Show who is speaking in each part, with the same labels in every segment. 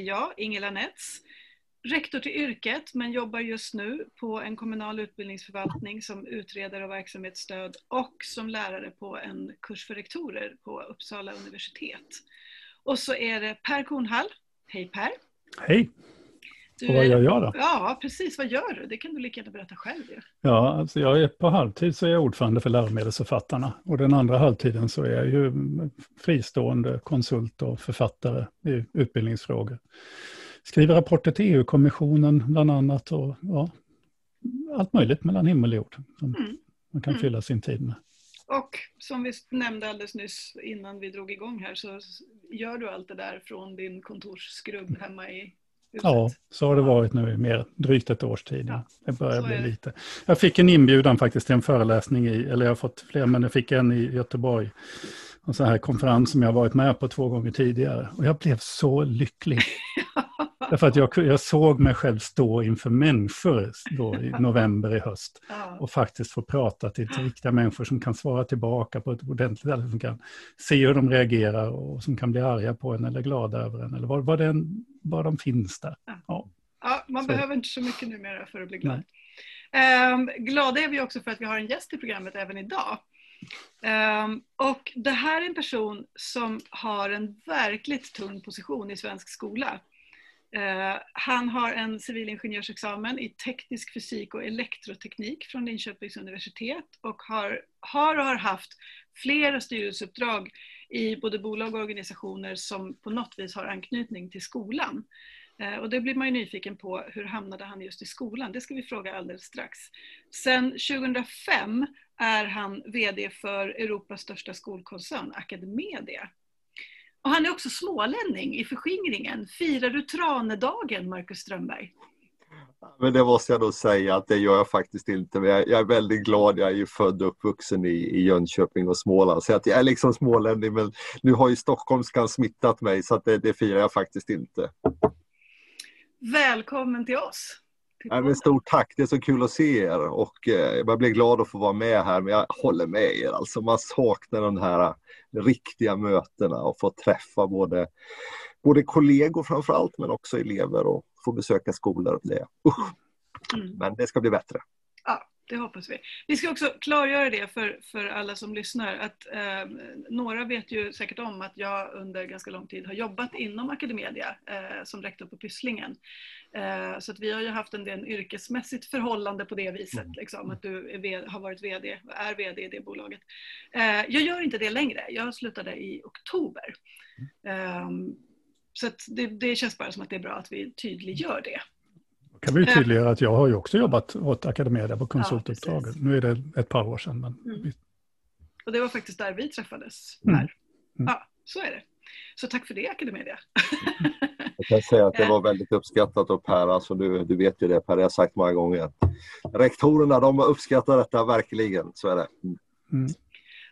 Speaker 1: är jag, Ingela Nets, rektor till yrket men jobbar just nu på en kommunal utbildningsförvaltning som utredare av verksamhetsstöd och som lärare på en kurs för rektorer på Uppsala universitet. Och så är det Per Kornhall. Hej Per!
Speaker 2: Hej! Du vad gör jag då?
Speaker 1: Ja, precis. Vad gör du? Det kan du lika gärna berätta själv ju.
Speaker 2: Ja, alltså jag är på halvtid så är jag ordförande för läromedelsförfattarna. Och den andra halvtiden så är jag ju fristående konsult och författare i utbildningsfrågor. Skriver rapporter till EU-kommissionen bland annat och ja, allt möjligt mellan himmel och jord som mm. man kan mm. fylla sin tid med.
Speaker 1: Och som vi nämnde alldeles nyss innan vi drog igång här så gör du allt det där från din kontorsskrubb hemma i.
Speaker 2: Ja, så har det varit nu i mer drygt ett års tid. Ja, det börjar bli lite. Jag fick en inbjudan faktiskt till en föreläsning i, eller jag har fått fler, men jag fick en i Göteborg. En sån här konferens som jag varit med på två gånger tidigare. Och jag blev så lycklig. Därför att jag, jag såg mig själv stå inför människor då i november i höst och faktiskt få prata till, till riktiga människor som kan svara tillbaka på ett ordentligt sätt, som kan se hur de reagerar och som kan bli arga på en eller glada över en eller den, vad de finns där.
Speaker 1: Ja. Ja, man så. behöver inte så mycket numera för att bli glad. Um, glada är vi också för att vi har en gäst i programmet även idag. Um, och det här är en person som har en verkligt tung position i svensk skola. Eh, han har en civilingenjörsexamen i teknisk fysik och elektroteknik från Linköpings universitet och har, har och har haft flera styrelseuppdrag i både bolag och organisationer som på något vis har anknytning till skolan. Eh, och det blir man ju nyfiken på, hur hamnade han just i skolan? Det ska vi fråga alldeles strax. Sen 2005 är han VD för Europas största skolkoncern, Academedia. Och han är också smålänning i förskingringen. Firar du Tranedagen, Marcus Strömberg?
Speaker 3: Men det måste jag nog säga att det gör jag faktiskt inte. Men jag, jag är väldigt glad. Jag är ju född och uppvuxen i, i Jönköping och Småland. Så att jag är liksom smålänning men nu har ju stockholmskan smittat mig så att det, det firar jag faktiskt inte.
Speaker 1: Välkommen till oss.
Speaker 3: Ja, men stort tack, det är så kul att se er och eh, jag blir glad att få vara med här men jag håller med er. Alltså man saknar de här riktiga mötena och få träffa både, både kollegor framförallt men också elever och få besöka skolor. Det, usch. Mm. Men det ska bli bättre.
Speaker 1: Ja, det hoppas vi. Vi ska också klargöra det för, för alla som lyssnar att eh, några vet ju säkert om att jag under ganska lång tid har jobbat inom Academedia eh, som rektor på Pysslingen. Eh, så att vi har ju haft en del yrkesmässigt förhållande på det viset, mm. liksom, att du är, har varit VD, är VD i det bolaget. Eh, jag gör inte det längre, jag slutade i oktober. Ehm, så det, det känns bara som att det är bra att vi tydliggör det
Speaker 2: kan vi tydliggöra att jag har ju också jobbat åt Academedia på konsultuppdraget. Ja, nu är det ett par år sedan. Men... Mm.
Speaker 1: Och det var faktiskt där vi träffades. Mm. Mm. Ja, så är det. Så tack för det Academedia.
Speaker 3: Jag kan säga att det var väldigt uppskattat av Per, alltså du, du vet ju det Per, jag har sagt många gånger. Rektorerna de uppskattar detta verkligen, så är det. Mm.
Speaker 1: mm.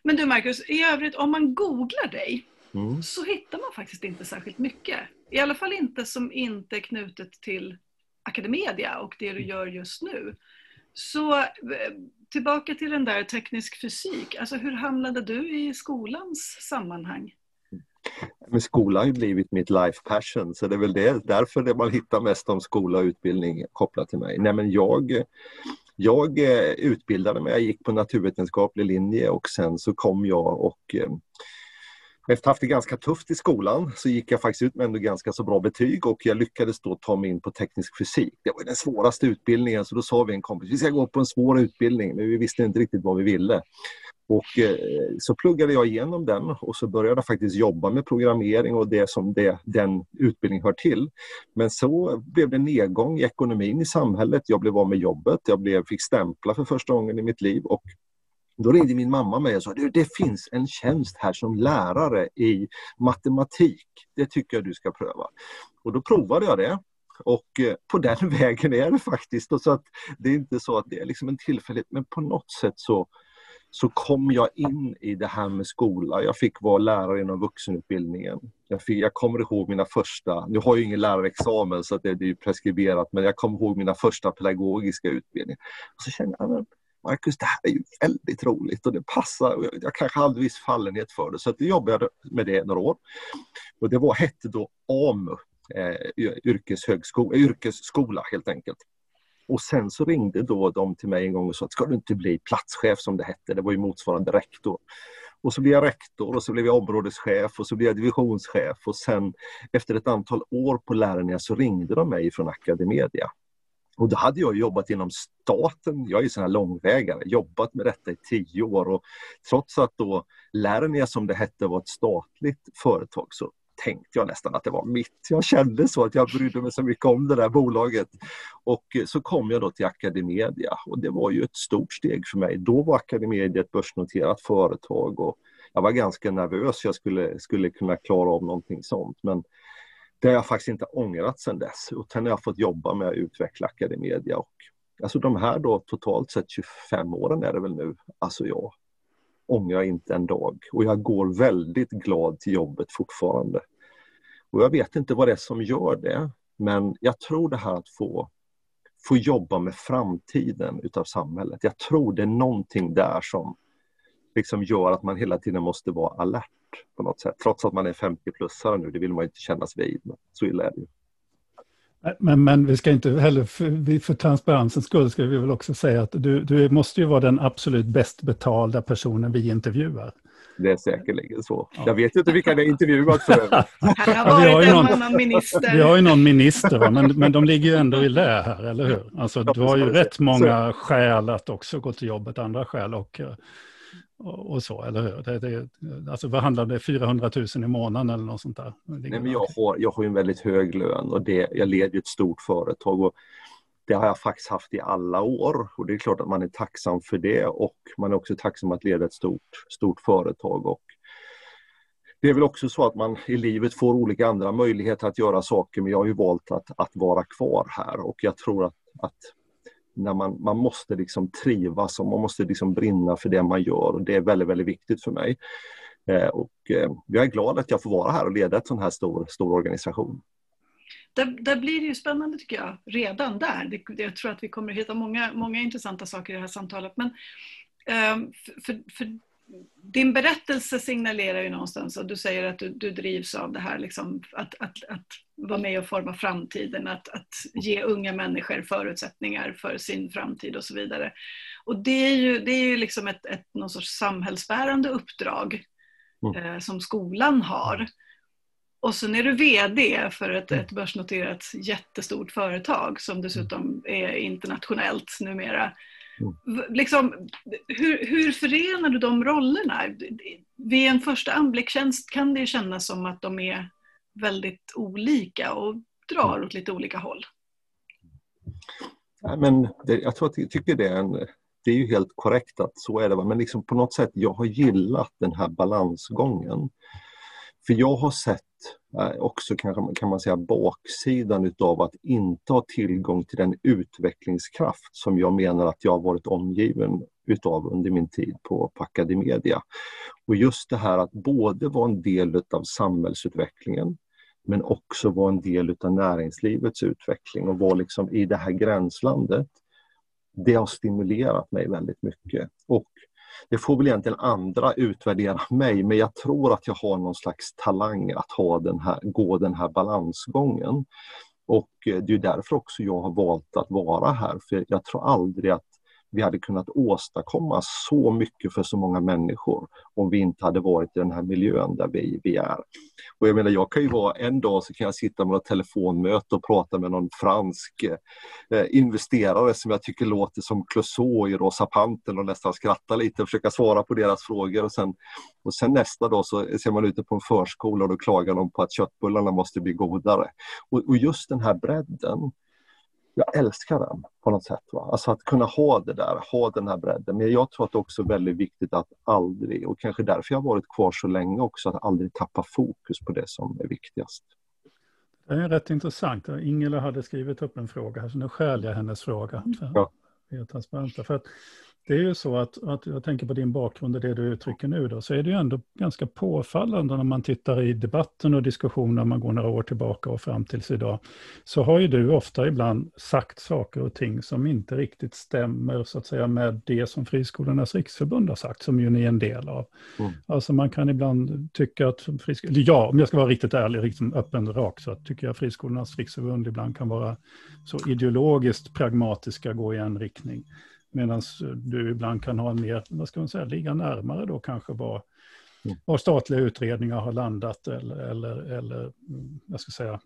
Speaker 1: Men du Marcus, i övrigt om man googlar dig mm. så hittar man faktiskt inte särskilt mycket. I alla fall inte som inte är knutet till Academedia och det du gör just nu. Så eh, tillbaka till den där teknisk fysik, alltså hur hamnade du i skolans sammanhang?
Speaker 3: Men skolan har ju blivit mitt life passion så det är väl det, därför det man hittar mest om skola och utbildning kopplat till mig. Nej men jag, jag eh, utbildade mig, jag gick på naturvetenskaplig linje och sen så kom jag och eh, efter att ha haft det ganska tufft i skolan så gick jag faktiskt ut med ändå ganska så bra betyg och jag lyckades då ta mig in på teknisk fysik. Det var den svåraste utbildningen så då sa vi en kompis, vi ska gå på en svår utbildning men vi visste inte riktigt vad vi ville. Och eh, så pluggade jag igenom den och så började jag faktiskt jobba med programmering och det som det, den utbildningen hör till. Men så blev det nedgång i ekonomin i samhället. Jag blev av med jobbet, jag blev, fick stämpla för första gången i mitt liv och då ringde min mamma mig och sa du, det finns en tjänst här som lärare i matematik. Det tycker jag du ska pröva. Och då provade jag det. Och eh, på den vägen är det faktiskt. Och så att det är inte så att det är liksom en tillfällighet men på något sätt så, så kom jag in i det här med skola. Jag fick vara lärare inom vuxenutbildningen. Jag, fick, jag kommer ihåg mina första, nu har jag ingen lärarexamen så att det, det är preskriberat, men jag kommer ihåg mina första pedagogiska utbildningar. Och så kände jag, Marcus, det här är ju väldigt roligt och det passar. Jag kanske hade viss fallenhet för det så att jag jobbade med det några år. Och det var, hette då AMU, eh, yrkeshögskola, yrkesskola helt enkelt. Och sen så ringde då de till mig en gång och sa att ska du inte bli platschef som det hette, det var ju motsvarande rektor. Och så blev jag rektor och så blev jag områdeschef och så blev jag divisionschef och sen efter ett antal år på Lärarna så ringde de mig från Academedia. Och då hade jag jobbat inom staten, jag är ju sån här långvägare, jobbat med detta i tio år och trots att då Lernia som det hette var ett statligt företag så tänkte jag nästan att det var mitt. Jag kände så att jag brydde mig så mycket om det där bolaget. Och eh, så kom jag då till Academedia och det var ju ett stort steg för mig. Då var Academedia ett börsnoterat företag och jag var ganska nervös jag skulle, skulle kunna klara av någonting sånt. Men det har jag faktiskt inte ångrat sedan dess. utan sen har jag fått jobba med att utveckla Academedia. Och, alltså de här då totalt sett 25 åren är det väl nu. Alltså jag ångrar inte en dag och jag går väldigt glad till jobbet fortfarande. Och jag vet inte vad det är som gör det, men jag tror det här att få, få jobba med framtiden utav samhället. Jag tror det är någonting där som liksom gör att man hela tiden måste vara alert på något sätt. Trots att man är 50-plussare nu, det vill man inte kännas vid. Men så illa är det ju.
Speaker 2: Men, men vi ska inte heller, för, för transparensens skull ska vi väl också säga att du, du måste ju vara den absolut bäst betalda personen vi intervjuar.
Speaker 3: Det är säkerligen så. Ja. Jag vet inte vilka ni har intervjuat för
Speaker 1: övrigt. har vi har ju någon, minister.
Speaker 2: Vi har ju någon minister, men, men de ligger ju ändå i lä här, eller hur? Alltså, du har ju rätt många skäl att också gå till jobbet, andra skäl och och, så, eller hur? Det, det, alltså vad handlar det 400 000 i månaden eller något sånt där?
Speaker 3: Nej, men jag, har, jag har en väldigt hög lön och det, jag leder ett stort företag och det har jag faktiskt haft i alla år och det är klart att man är tacksam för det och man är också tacksam att leda ett stort, stort företag och det är väl också så att man i livet får olika andra möjligheter att göra saker men jag har ju valt att, att vara kvar här och jag tror att, att när man, man måste liksom trivas och man måste liksom brinna för det man gör. Och det är väldigt, väldigt viktigt för mig. Eh, och eh, jag är glad att jag får vara här och leda en sån här stor, stor organisation.
Speaker 1: Där, där, blir det ju spännande tycker jag, redan där. Det, jag tror att vi kommer att hitta många, många intressanta saker i det här samtalet. Men eh, för, för, din berättelse signalerar ju någonstans, och du säger att du, du drivs av det här, liksom, att, att, att vara med och forma framtiden, att, att ge unga människor förutsättningar för sin framtid och så vidare. Och det är ju, det är ju liksom ett, ett någon sorts samhällsbärande uppdrag mm. eh, som skolan har. Och sen är du VD för ett, ett börsnoterat jättestort företag som dessutom är internationellt numera. Mm. Liksom, hur, hur förenar du de rollerna? Vid en första anblick känns, kan det kännas som att de är väldigt olika och drar mm. åt lite olika håll.
Speaker 3: Ja, men det, jag tror att jag tycker det är, en, det är ju helt korrekt att så är det. Men liksom på något sätt, jag har gillat den här balansgången. För jag har sett Eh, också kan man säga baksidan utav att inte ha tillgång till den utvecklingskraft som jag menar att jag har varit omgiven utav under min tid på, på Academedia. Och just det här att både vara en del utav samhällsutvecklingen men också vara en del utav näringslivets utveckling och vara liksom i det här gränslandet. Det har stimulerat mig väldigt mycket. Och det får väl egentligen andra utvärdera mig, men jag tror att jag har någon slags talang att ha den här, gå den här balansgången. Och eh, det är därför också jag har valt att vara här, för jag tror aldrig att vi hade kunnat åstadkomma så mycket för så många människor om vi inte hade varit i den här miljön där vi, vi är. Och jag menar, jag kan ju vara en dag så kan jag sitta med ett telefonmöte och prata med någon fransk eh, investerare som jag tycker låter som Clouseau i Rosa Pantern och nästan skratta lite och försöka svara på deras frågor. Och sen, och sen nästa dag så ser man ute på en förskola och då klagar de på att köttbullarna måste bli godare. Och, och just den här bredden jag älskar den på något sätt. Va? Alltså att kunna ha det där, ha den här bredden. Men jag tror att det också är väldigt viktigt att aldrig, och kanske därför jag har varit kvar så länge också, att aldrig tappa fokus på det som är viktigast.
Speaker 2: Det är rätt intressant. Ingela hade skrivit upp en fråga här, så nu skäl jag hennes fråga. För, ja. för att, det är ju så att, att jag tänker på din bakgrund och det du uttrycker nu då, så är det ju ändå ganska påfallande när man tittar i debatten och diskussioner, man går några år tillbaka och fram tills idag, så har ju du ofta ibland sagt saker och ting som inte riktigt stämmer så att säga med det som Friskolornas riksförbund har sagt, som ju ni är en del av. Mm. Alltså man kan ibland tycka att friskolor, ja, om jag ska vara riktigt ärlig, riktigt öppen och rak, så tycker jag Friskolornas riksförbund ibland kan vara så ideologiskt pragmatiska, gå i en riktning. Medan du ibland kan ha en mer, vad ska man säga, ligga närmare då kanske vad, mm. vad statliga utredningar har landat eller, eller, eller jag ska säga,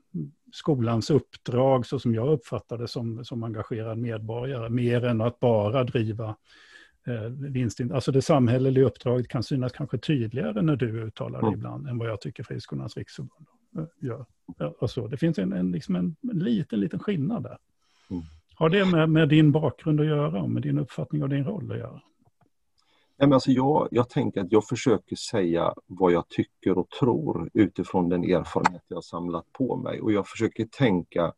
Speaker 2: skolans uppdrag så som jag uppfattar det som, som engagerad medborgare, mer än att bara driva eh, vinstint. Alltså det samhälleliga uppdraget kan synas kanske tydligare när du uttalar det mm. ibland än vad jag tycker Friskolornas riksförbund gör. Och så. Det finns en, en, liksom en, en liten, liten skillnad där. Mm. Har det med, med din bakgrund att göra och med din uppfattning och din roll att göra?
Speaker 3: Nej, men alltså jag, jag tänker att jag försöker säga vad jag tycker och tror utifrån den erfarenhet jag har samlat på mig och jag försöker tänka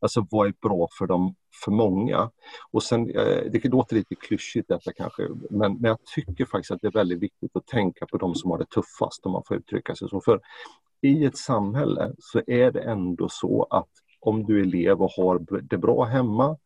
Speaker 3: Alltså vad är bra för dem, för många? Och sen, eh, det låter lite klyschigt detta kanske, men, men jag tycker faktiskt att det är väldigt viktigt att tänka på de som har det tuffast, om man får uttrycka sig så. För i ett samhälle så är det ändå så att om du är elev och har det bra hemma,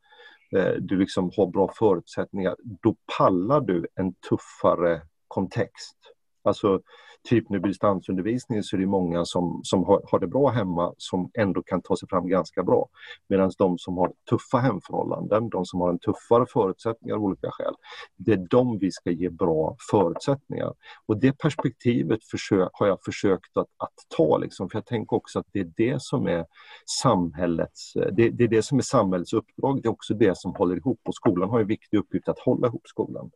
Speaker 3: Eh, du liksom har bra förutsättningar, då pallar du en tuffare kontext. Alltså typ nu distansundervisning så är det många som, som har, har, det bra hemma som ändå kan ta sig fram ganska bra. Medan de som har tuffa hemförhållanden, de som har en tuffare förutsättningar av olika skäl, det är de vi ska ge bra förutsättningar. Och det perspektivet försök, har jag försökt att, att ta, liksom, för jag tänker också att det är det som är samhällets, det, det är det som är samhällets uppdrag, det är också det som håller ihop och skolan har en viktig uppgift att hålla ihop skolan.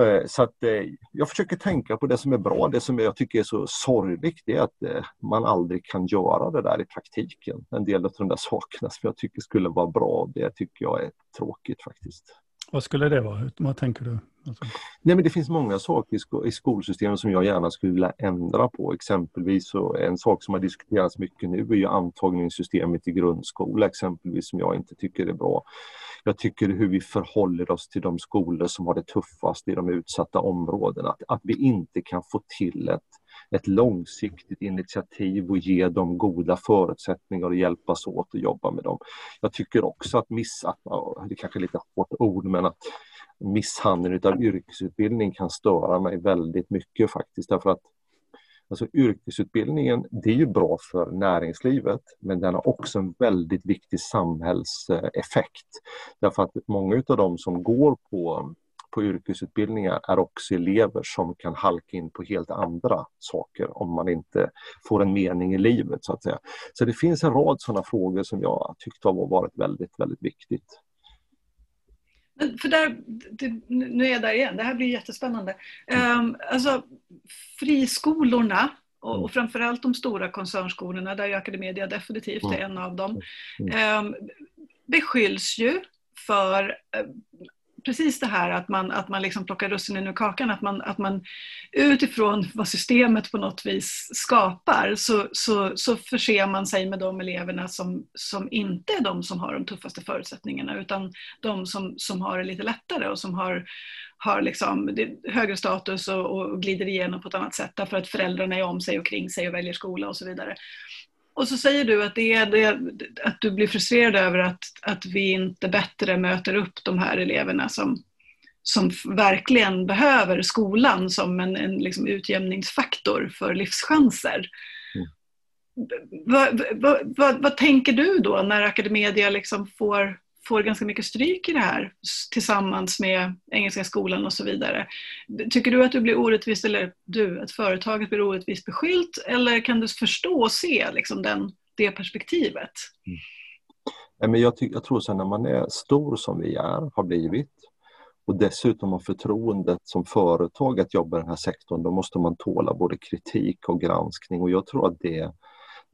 Speaker 3: Eh, så att eh, jag försöker tänka på det som är bra. Det som jag tycker är så sorgligt det är att eh, man aldrig kan göra det där i praktiken. En del av de där sakerna som jag tycker skulle vara bra, det tycker jag är tråkigt faktiskt.
Speaker 2: Vad skulle det vara? Vad tänker du?
Speaker 3: Alltså. Nej, men det finns många saker i, skolsystemet som jag gärna skulle vilja ändra på. Exempelvis så en sak som har diskuterats mycket nu är ju antagningssystemet i grundskola exempelvis som jag inte tycker är bra. Jag tycker hur vi förhåller oss till de skolor som har det tuffast i de utsatta områdena. Att, att vi inte kan få till ett ett långsiktigt initiativ och ge dem goda förutsättningar och hjälpas åt att jobba med dem. Jag tycker också att missa, det kanske är lite hårt ord, men att misshandeln av yrkesutbildning kan störa mig väldigt mycket faktiskt därför att Alltså yrkesutbildningen, det är ju bra för näringslivet men den har också en väldigt viktig samhällseffekt. Därför att många av de som går på på yrkesutbildningar är också elever som kan halka in på helt andra saker om man inte får en mening i livet så att säga. Så det finns en rad sådana frågor som jag tyckte har varit väldigt, väldigt viktigt.
Speaker 1: Men för där, det, nu är jag där igen, det här blir jättespännande. Um, alltså, friskolorna och, och framförallt de stora koncernskolorna, där ju Academedia definitivt är en av dem, um, beskylls ju för uh, precis det här att man, att man liksom plockar russinen ur kakan, att man, att man utifrån vad systemet på något vis skapar så, så, så förser man sig med de eleverna som, som inte är de som har de tuffaste förutsättningarna utan de som, som har det lite lättare och som har, har liksom högre status och, och glider igenom på ett annat sätt därför att föräldrarna är om sig och kring sig och väljer skola och så vidare. Och så säger du att, det är det, att du blir frustrerad över att, att vi inte bättre möter upp de här eleverna som, som verkligen behöver skolan som en, en liksom utjämningsfaktor för livschanser. Mm. Vad, vad, vad, vad, tänker du då när Academedia liksom får får ganska mycket stryk i det här tillsammans med Engelska skolan och så vidare. Tycker du att du blir orättvist, eller du, att företaget blir orättvist beskyllt eller kan du förstå och se liksom den, det perspektivet?
Speaker 3: Mm. Men jag, jag tror att när man är stor som vi är, har blivit och dessutom har förtroendet som företag att jobba i den här sektorn, då måste man tåla både kritik och granskning och jag tror att det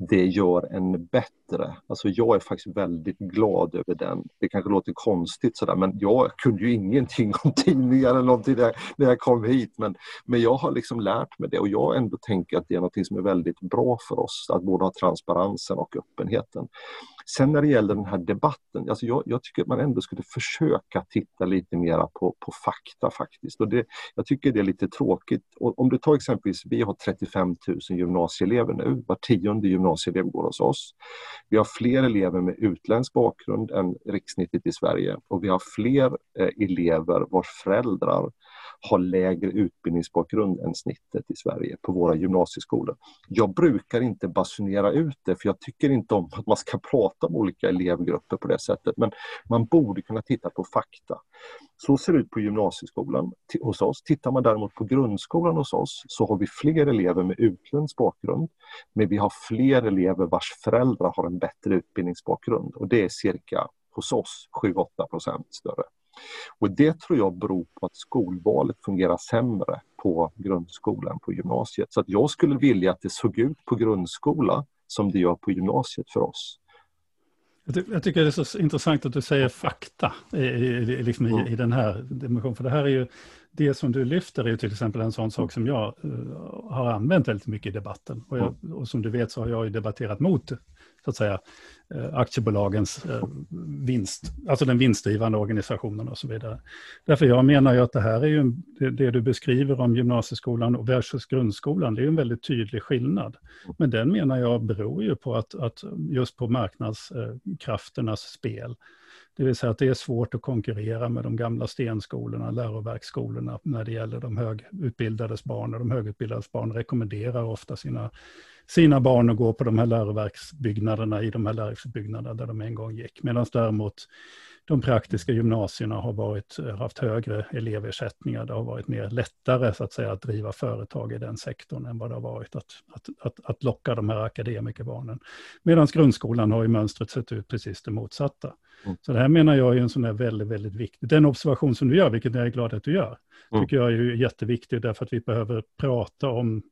Speaker 3: det gör en bättre. Alltså jag är faktiskt väldigt glad över den. Det kanske låter konstigt sådär men jag kunde ju ingenting om tidningar eller någonting när, när jag kom hit men, men jag har liksom lärt mig det och jag ändå tänker att det är något som är väldigt bra för oss att både ha transparensen och öppenheten. Sen när det gäller den här debatten, alltså jag, jag, tycker att man ändå skulle försöka titta lite mera på, på fakta faktiskt. Och det, jag tycker det är lite tråkigt. Och om du tar exempelvis, vi har 35 000 gymnasieelever nu, var tionde gymnasieelev går hos oss. Vi har fler elever med utländsk bakgrund än rikssnittet i Sverige och vi har fler eh, elever vars föräldrar har lägre utbildningsbakgrund än snittet i Sverige på våra gymnasieskolor. Jag brukar inte basunera ut det för jag tycker inte om att man ska prata om olika elevgrupper på det sättet men man borde kunna titta på fakta. Så ser det ut på gymnasieskolan hos oss. Tittar man däremot på grundskolan hos oss så har vi fler elever med utländsk bakgrund men vi har fler elever vars föräldrar har en bättre utbildningsbakgrund och det är cirka hos oss 7-8 procent större. Och det tror jag beror på att skolvalet fungerar sämre på grundskolan på gymnasiet. Så att jag skulle vilja att det såg ut på grundskola som det gör på gymnasiet för oss.
Speaker 2: Jag tycker det är så intressant att du säger fakta i, i, liksom i, i den här dimensionen. För det här är ju, det som du lyfter är ju till exempel en sån sak som jag uh, har använt väldigt mycket i debatten. Och, jag, och, som du vet så har jag ju debatterat mot så att säga, eh, aktiebolagens eh, vinst, alltså den vinstdrivande organisationen och så vidare. Därför jag menar ju att det här är ju det, du beskriver om gymnasieskolan versus grundskolan, det är ju en väldigt tydlig skillnad. Men den menar jag beror ju på att, att just på marknadskrafternas eh, spel. Det vill säga att det är svårt att konkurrera med de gamla stenskolorna, läroverksskolorna när det gäller de högutbildades barn. Och de högutbildades barn rekommenderar ofta sina sina barn att gå på de här läroverksbyggnaderna i de här läroverksbyggnaderna där de en gång gick. Medan däremot de praktiska gymnasierna har varit, haft högre eleversättningar. Det har varit mer lättare så att säga att driva företag i den sektorn än vad det har varit att, att, att, att locka de här akademikerbarnen. Medan grundskolan har ju mönstret sett ut precis det motsatta. Mm. Så det här menar jag är en sån här väldigt, väldigt viktig, den observation som du gör, vilket jag är glad att du gör, mm. tycker jag är jätteviktig därför att vi behöver prata om.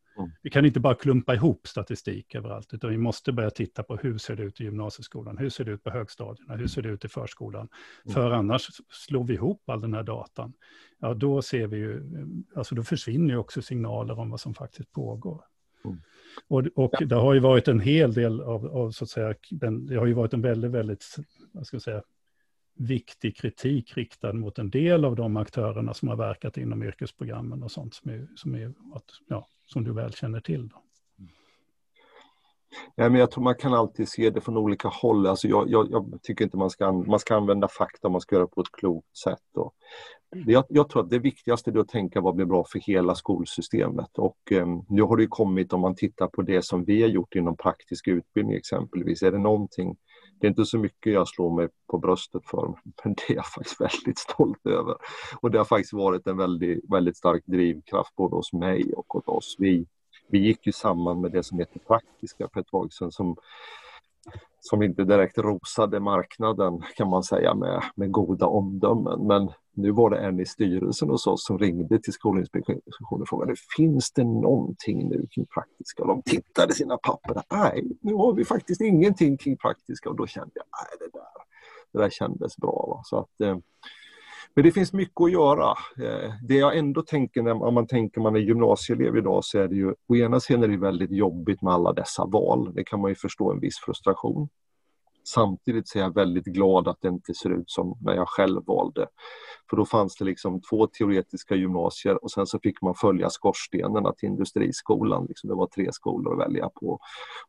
Speaker 2: Vi kan inte bara klumpa ihop statistik överallt, utan vi måste börja titta på hur ser det ut i gymnasieskolan, hur ser det ut på högstadierna, hur ser det ut i förskolan. Mm. För annars slår vi ihop all den här datan, ja då ser vi ju, alltså då försvinner ju också signaler om vad som faktiskt pågår. Mm. Och, och ja. det har ju varit en hel del av, av, så att säga, den, det har ju varit en väldigt, väldigt, vad ska jag säga, viktig kritik riktad mot en del av de aktörerna som har verkat inom yrkesprogrammen och sånt som, är, som, är, att, ja, som du väl känner till. Då.
Speaker 3: Ja, men jag tror man kan alltid se det från olika håll. Alltså jag, jag, jag tycker inte man ska, man ska använda fakta, man ska göra det på ett klokt sätt. Och jag, jag tror att det viktigaste är att tänka vad blir bra för hela skolsystemet. Och eh, nu har det kommit, om man tittar på det som vi har gjort inom praktisk utbildning exempelvis, är det någonting det är inte så mycket jag slår mig på bröstet för, men det är jag faktiskt väldigt stolt över. Och det har faktiskt varit en väldigt, väldigt stark drivkraft både hos mig och hos oss. Vi, vi gick ju samman med det som heter Praktiska för ett tag sedan som, som inte direkt rosade marknaden kan man säga med, med goda omdömen. Men nu var det en i styrelsen hos oss som ringde till Skolinspektionen och frågade finns det någonting nu kring praktiska? Och de tittade sina papper. Nej, nu har vi faktiskt ingenting kring praktiska och då kände jag nej, det där, det där kändes bra. Va? Så att, eh, men det finns mycket att göra. Eh, det jag ändå tänker när man tänker man är gymnasieelev idag så är det ju å ena sidan är det väldigt jobbigt med alla dessa val. Det kan man ju förstå en viss frustration. Samtidigt så är jag väldigt glad att det inte ser ut som när jag själv valde. För då fanns det liksom två teoretiska gymnasier och sen så fick man följa skorstenarna till industriskolan. Liksom det var tre skolor att välja på.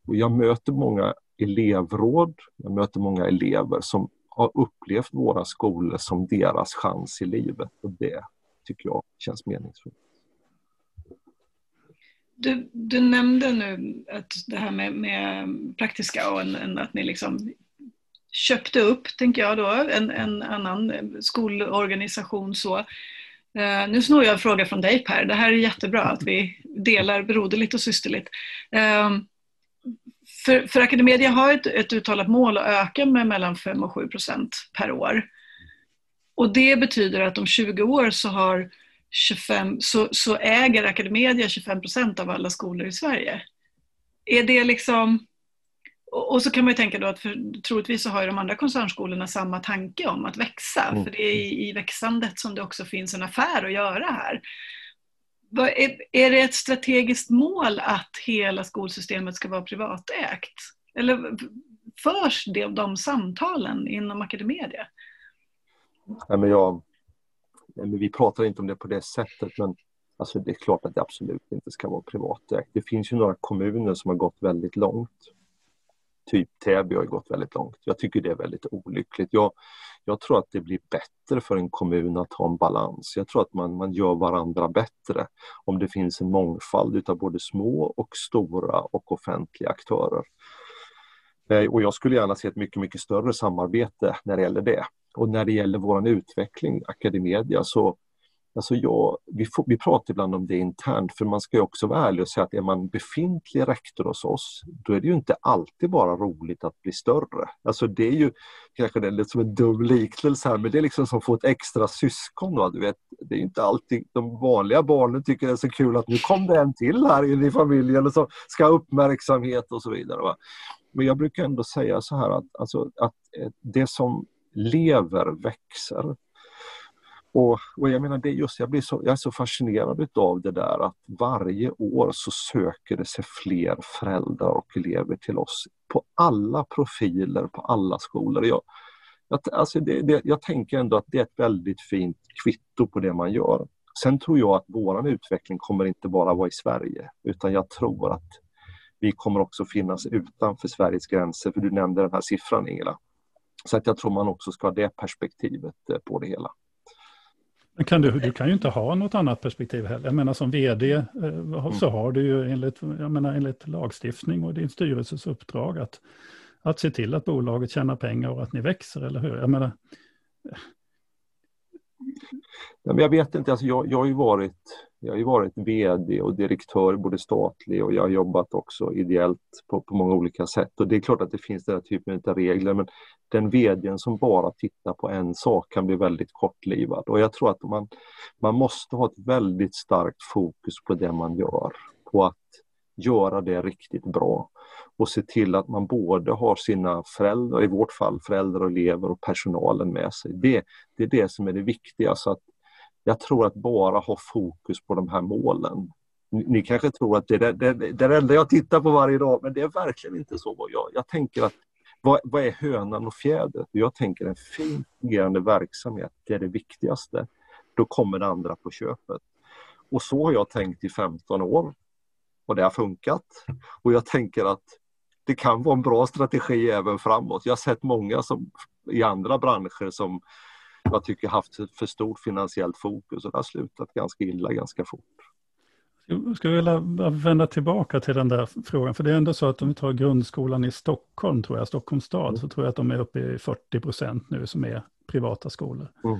Speaker 3: Och jag möter många elevråd, jag möter många elever som har upplevt våra skolor som deras chans i livet och det tycker jag känns meningsfullt.
Speaker 1: Du, du nämnde nu att det här med, med praktiska och en, en, att ni liksom köpte upp, tänker jag då, en, en annan skolorganisation så. Uh, nu snor jag en fråga från dig Per, det här är jättebra att vi delar broderligt och systerligt. Uh, för, för Academedia har ett, ett uttalat mål att öka med mellan 5 och 7 procent per år. Och det betyder att om 20 år så, har 25, så, så äger Academedia 25 procent av alla skolor i Sverige. Är det liksom och så kan man ju tänka då att för, troligtvis så har de andra koncernskolorna samma tanke om att växa. Mm. För det är i, i växandet som det också finns en affär att göra här. Är, är det ett strategiskt mål att hela skolsystemet ska vara privatägt? Eller förs det, de samtalen inom Academedia?
Speaker 3: Nej, men jag, men vi pratar inte om det på det sättet men alltså det är klart att det absolut inte ska vara privatägt. Det finns ju några kommuner som har gått väldigt långt. Typ Täby har gått väldigt långt. Jag tycker det är väldigt olyckligt. Jag, jag tror att det blir bättre för en kommun att ha en balans. Jag tror att man, man gör varandra bättre om det finns en mångfald utav både små och stora och offentliga aktörer. Eh, och jag skulle gärna se ett mycket, mycket större samarbete när det gäller det. Och när det gäller vår utveckling, Academedia, så Alltså jag, vi, får, vi pratar ibland om det internt, för man ska ju också vara ärlig och säga att är man befintlig rektor hos oss, då är det ju inte alltid bara roligt att bli större. Alltså det är ju, kanske det är lite som en dum liknelse här, men det är liksom som att få ett extra syskon. Då, du vet, det är inte alltid de vanliga barnen tycker det är så kul att nu kom det en till här in i familjen och ska ha uppmärksamhet och så vidare. Va? Men jag brukar ändå säga så här att, alltså, att eh, det som lever växer. Och, och, jag menar, det just, jag, blir så, jag är så fascinerad av det där att varje år så söker det sig fler föräldrar och elever till oss på alla profiler, på alla skolor. Jag, jag, alltså det, det, jag tänker ändå att det är ett väldigt fint kvitto på det man gör. Sen tror jag att vår utveckling kommer inte bara vara i Sverige, utan jag tror att vi kommer också finnas utanför Sveriges gränser, för du nämnde den här siffran Ingela. Så att jag tror man också ska ha det perspektivet eh, på det hela.
Speaker 2: Men kan du, du kan ju inte ha något annat perspektiv heller. Jag menar som vd eh, så mm. har du ju enligt, jag menar, enligt lagstiftning och din styrelses uppdrag att, att se till att bolaget tjänar pengar och att ni växer, eller hur? Jag menar...
Speaker 3: Ja, men jag vet inte, alltså jag, jag har ju varit jag har ju varit VD och direktör både statlig och jag har jobbat också ideellt på, på många olika sätt. Och det är klart att det finns den här typen av regler men den VDn som bara tittar på en sak kan bli väldigt kortlivad. Och jag tror att man, man måste ha ett väldigt starkt fokus på det man gör. På att göra det riktigt bra och se till att man både har sina föräldrar, i vårt fall föräldrar, och elever och personalen med sig. Det, det är det som är det viktiga. Så att jag tror att bara ha fokus på de här målen. Ni, ni kanske tror att det är det, det, det, det enda jag tittar på varje dag, men det är verkligen inte så. Jag, jag tänker att vad, vad är hönan och fjädret? Jag tänker en fint fungerande verksamhet, det är det viktigaste. Då kommer det andra på köpet. Och så har jag tänkt i 15 år. Och det har funkat. Och jag tänker att det kan vara en bra strategi även framåt. Jag har sett många som, i andra branscher som jag tycker haft för stort finansiellt fokus och det har slutat ganska illa ganska fort.
Speaker 2: Jag skulle vilja vända tillbaka till den där frågan, för det är ändå så att om vi tar grundskolan i Stockholm, tror jag, Stockholms stad, så tror jag att de är uppe i 40 procent nu som är privata skolor. Mm.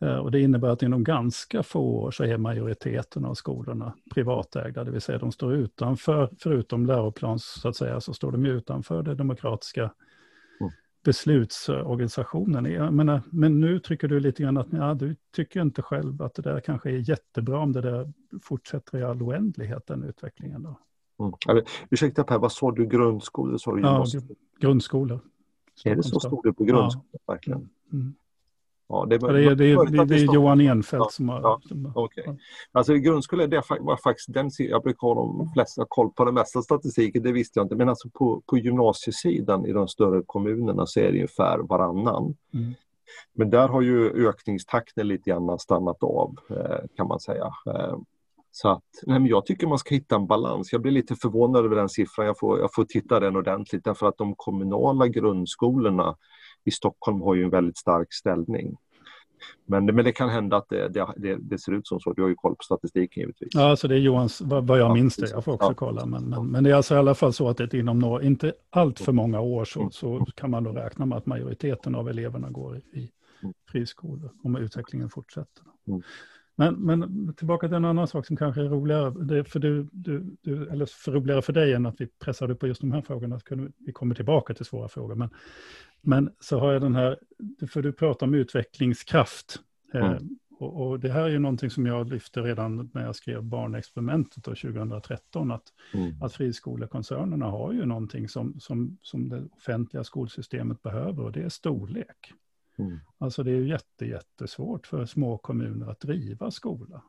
Speaker 2: Eh, och det innebär att inom ganska få år så är majoriteten av skolorna privatägda, det vill säga de står utanför, förutom läroplans så att säga, så står de utanför det demokratiska beslutsorganisationen. Jag menar, men nu tycker du lite grann att ja, du tycker inte själv att det där kanske är jättebra om det där fortsätter i all oändlighet, den utvecklingen. Då.
Speaker 3: Mm. Eller, ursäkta Per, vad sa du, grundskolor? Sa du
Speaker 2: ja, grundskolor.
Speaker 3: Är det så stor på grundskolan? Ja. Verkligen? Mm.
Speaker 2: Ja, det, det, är, det, är, det är Johan Enfeldt ja, som har... Ja,
Speaker 3: okay. Alltså grundskolan, det var faktiskt den, jag brukar ha de flesta koll på den mesta statistiken, det visste jag inte, men alltså på, på gymnasiesidan i de större kommunerna så är det ungefär varannan. Mm. Men där har ju ökningstakten lite grann stannat av eh, kan man säga. Eh, så att, nej men jag tycker man ska hitta en balans. Jag blir lite förvånad över den siffran. Jag får, jag får titta den ordentligt därför att de kommunala grundskolorna i Stockholm har ju en väldigt stark ställning. Men, men det kan hända att det, det, det, ser ut som så. Du har ju koll på statistiken givetvis.
Speaker 2: Ja, alltså det är Johans, vad jag ja, minns det. Jag får också ja. kolla. Men, men, men, det är alltså i alla fall så att det inom några, inte allt för många år så, mm. så kan man då räkna med att majoriteten av eleverna går i mm. friskolor om utvecklingen fortsätter. Mm. Men, men tillbaka till en annan sak som kanske är roligare, det för, du, du, du, eller för roligare för dig än att vi pressade på just de här frågorna. Vi kommer tillbaka till svåra frågor. Men, men så har jag den här, för du pratar om utvecklingskraft. Eh, mm. och, och, det här är ju någonting som jag lyfte redan när jag skrev barnexperimentet 2013, att, mm. att friskolekoncernerna har ju någonting som, som, som det offentliga skolsystemet behöver och det är storlek. Mm. Alltså det är jätte, jättesvårt för små kommuner att driva skola.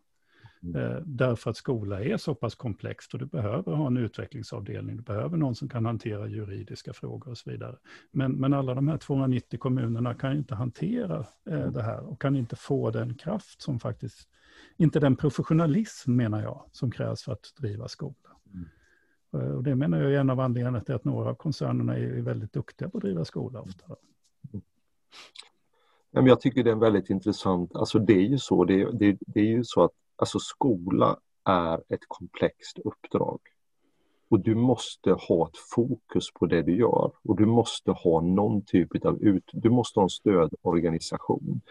Speaker 2: Mm. Därför att skola är så pass komplext och du behöver ha en utvecklingsavdelning, du behöver någon som kan hantera juridiska frågor och så vidare. Men, men alla de här 290 kommunerna kan ju inte hantera eh, det här och kan inte få den kraft som faktiskt, inte den professionalism menar jag, som krävs för att driva skola. Mm. Eh, och det menar jag är en av anledningarna till att några av koncernerna är väldigt duktiga på att driva skola ofta. Mm.
Speaker 3: Jag tycker det är väldigt intressant, alltså det är ju så, det, det, det är ju så att Alltså skola är ett komplext uppdrag. Och du måste ha ett fokus på det du gör och du måste ha någon typ av ut, du måste ha en stödorganisation.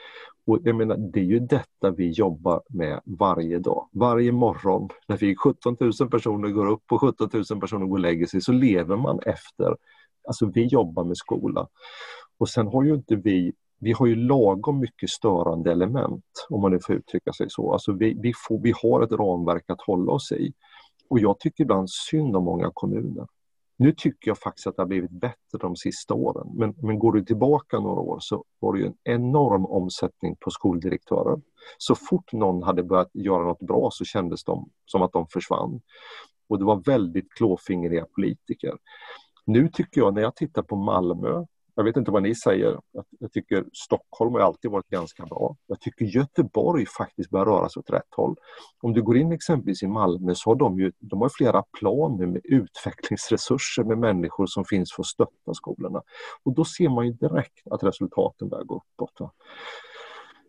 Speaker 3: Och jag menar, det är ju detta vi jobbar med varje dag. Varje morgon när vi 17 000 personer går upp och 17 000 personer går och lägger sig så lever man efter, alltså vi jobbar med skola. Och sen har ju inte vi vi har ju lagom mycket störande element, om man nu får uttrycka sig så. Alltså vi, vi, får, vi har ett ramverk att hålla oss i. Och jag tycker ibland synd om många kommuner. Nu tycker jag faktiskt att det har blivit bättre de sista åren. Men, men går du tillbaka några år så var det ju en enorm omsättning på skoldirektörer. Så fort någon hade börjat göra något bra så kändes de som att de försvann. Och det var väldigt klåfingriga politiker. Nu tycker jag när jag tittar på Malmö jag vet inte vad ni säger. Jag tycker Stockholm har alltid varit ganska bra. Jag tycker Göteborg faktiskt börjar röra sig åt rätt håll. Om du går in exempelvis i Malmö så har de ju de har flera planer med utvecklingsresurser med människor som finns för att stötta skolorna. Och då ser man ju direkt att resultaten börjar gå uppåt.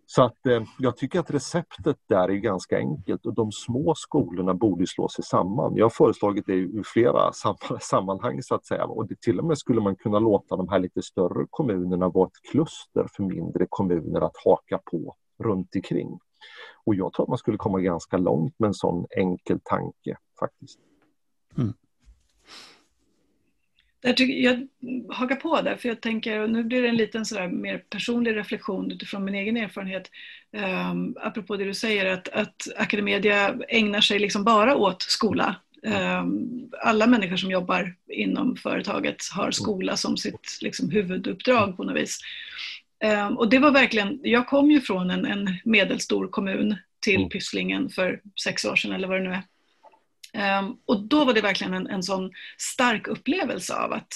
Speaker 3: Så att eh, jag tycker att receptet där är ganska enkelt och de små skolorna borde slå sig samman. Jag har föreslagit det i flera sammanhang så att säga och det, till och med skulle man kunna låta de här lite större kommunerna vara ett kluster för mindre kommuner att haka på runt omkring. Och jag tror att man skulle komma ganska långt med en sån enkel tanke faktiskt. Mm.
Speaker 1: Jag, tycker, jag hakar på där, för jag tänker, och nu blir det en liten sådär mer personlig reflektion utifrån min egen erfarenhet. Um, apropå det du säger att, att Academedia ägnar sig liksom bara åt skola. Um, alla människor som jobbar inom företaget har skola som sitt liksom, huvuduppdrag på något vis. Um, och det var verkligen, jag kom ju från en, en medelstor kommun till mm. Pysslingen för sex år sedan eller vad det nu är. Um, och då var det verkligen en, en sån stark upplevelse av att,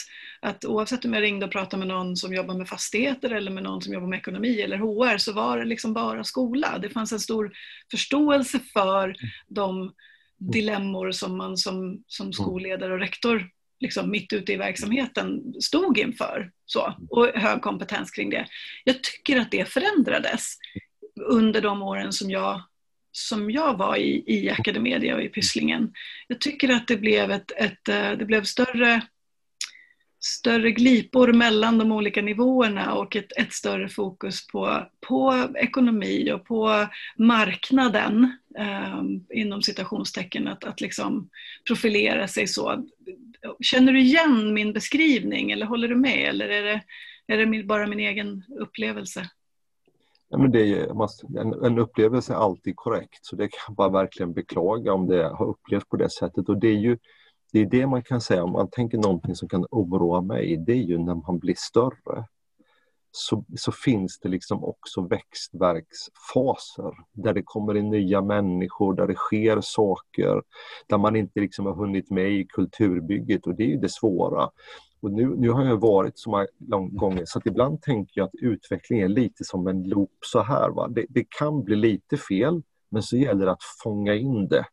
Speaker 1: att oavsett om jag ringde och pratade med någon som jobbar med fastigheter eller med någon som jobbar med ekonomi eller HR så var det liksom bara skola. Det fanns en stor förståelse för de dilemmor som man som, som skolledare och rektor liksom mitt ute i verksamheten stod inför. Så, och hög kompetens kring det. Jag tycker att det förändrades under de åren som jag som jag var i, i Academedia och i Pysslingen. Jag tycker att det blev, ett, ett, eh, det blev större, större glipor mellan de olika nivåerna och ett, ett större fokus på, på ekonomi och på marknaden eh, inom citationstecken, att, att liksom profilera sig så. Känner du igen min beskrivning eller håller du med eller är det, är det bara min egen upplevelse?
Speaker 3: Ja, men det är, en, en upplevelse är alltid korrekt så det kan jag bara verkligen beklaga om det har upplevts på det sättet. Och det är ju det, är det man kan säga, om man tänker någonting som kan oroa mig, det är ju när man blir större. Så, så finns det liksom också växtverksfaser där det kommer in nya människor, där det sker saker, där man inte liksom har hunnit med i kulturbygget och det är ju det svåra. Och nu, nu har jag varit så många gånger så att ibland tänker jag att utveckling är lite som en loop så här. Va? Det, det kan bli lite fel men så gäller det att fånga in det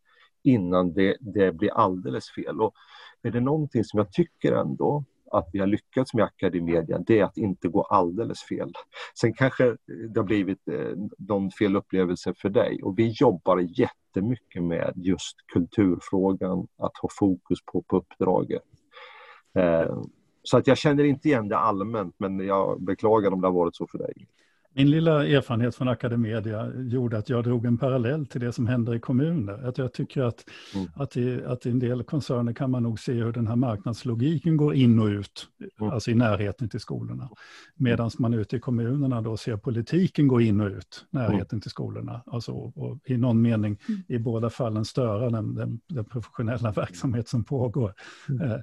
Speaker 3: innan det, det blir alldeles fel. Och är det någonting som jag tycker ändå att vi har lyckats med Academedia, det är att inte gå alldeles fel. Sen kanske det har blivit eh, någon fel upplevelse för dig och vi jobbar jättemycket med just kulturfrågan, att ha fokus på, på uppdraget. Eh, så att jag känner inte igen det allmänt, men jag beklagar om det har varit så för dig.
Speaker 2: Min lilla erfarenhet från Academedia gjorde att jag drog en parallell till det som händer i kommuner. Att jag tycker att, mm. att, i, att i en del koncerner kan man nog se hur den här marknadslogiken går in och ut, mm. alltså i närheten till skolorna. Medan man ute i kommunerna då ser politiken gå in och ut, närheten mm. till skolorna. Alltså, och i någon mening mm. i båda fallen störa den, den, den professionella verksamhet som pågår. Mm. Eh,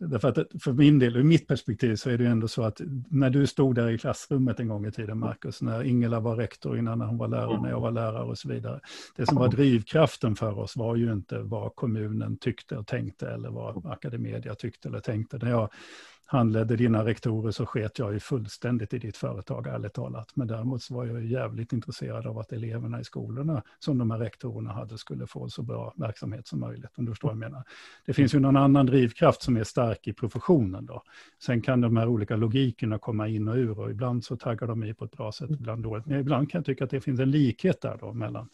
Speaker 2: Därför att för min del, ur mitt perspektiv, så är det ju ändå så att när du stod där i klassrummet en gång i tiden, Markus, när Ingela var rektor innan hon var lärare, när jag var lärare och så vidare. Det som var drivkraften för oss var ju inte vad kommunen tyckte och tänkte eller vad Academedia tyckte eller tänkte. När jag handledde dina rektorer så sket jag ju fullständigt i ditt företag, ärligt talat. Men däremot så var jag jävligt intresserad av att eleverna i skolorna som de här rektorerna hade skulle få så bra verksamhet som möjligt. Om du förstår vad jag menar. Det finns ju någon annan drivkraft som är stark i professionen då. Sen kan de här olika logikerna komma in och ur och ibland så taggar de i på ett bra sätt, ibland dåligt. Men ibland kan jag tycka att det finns en likhet där då mellan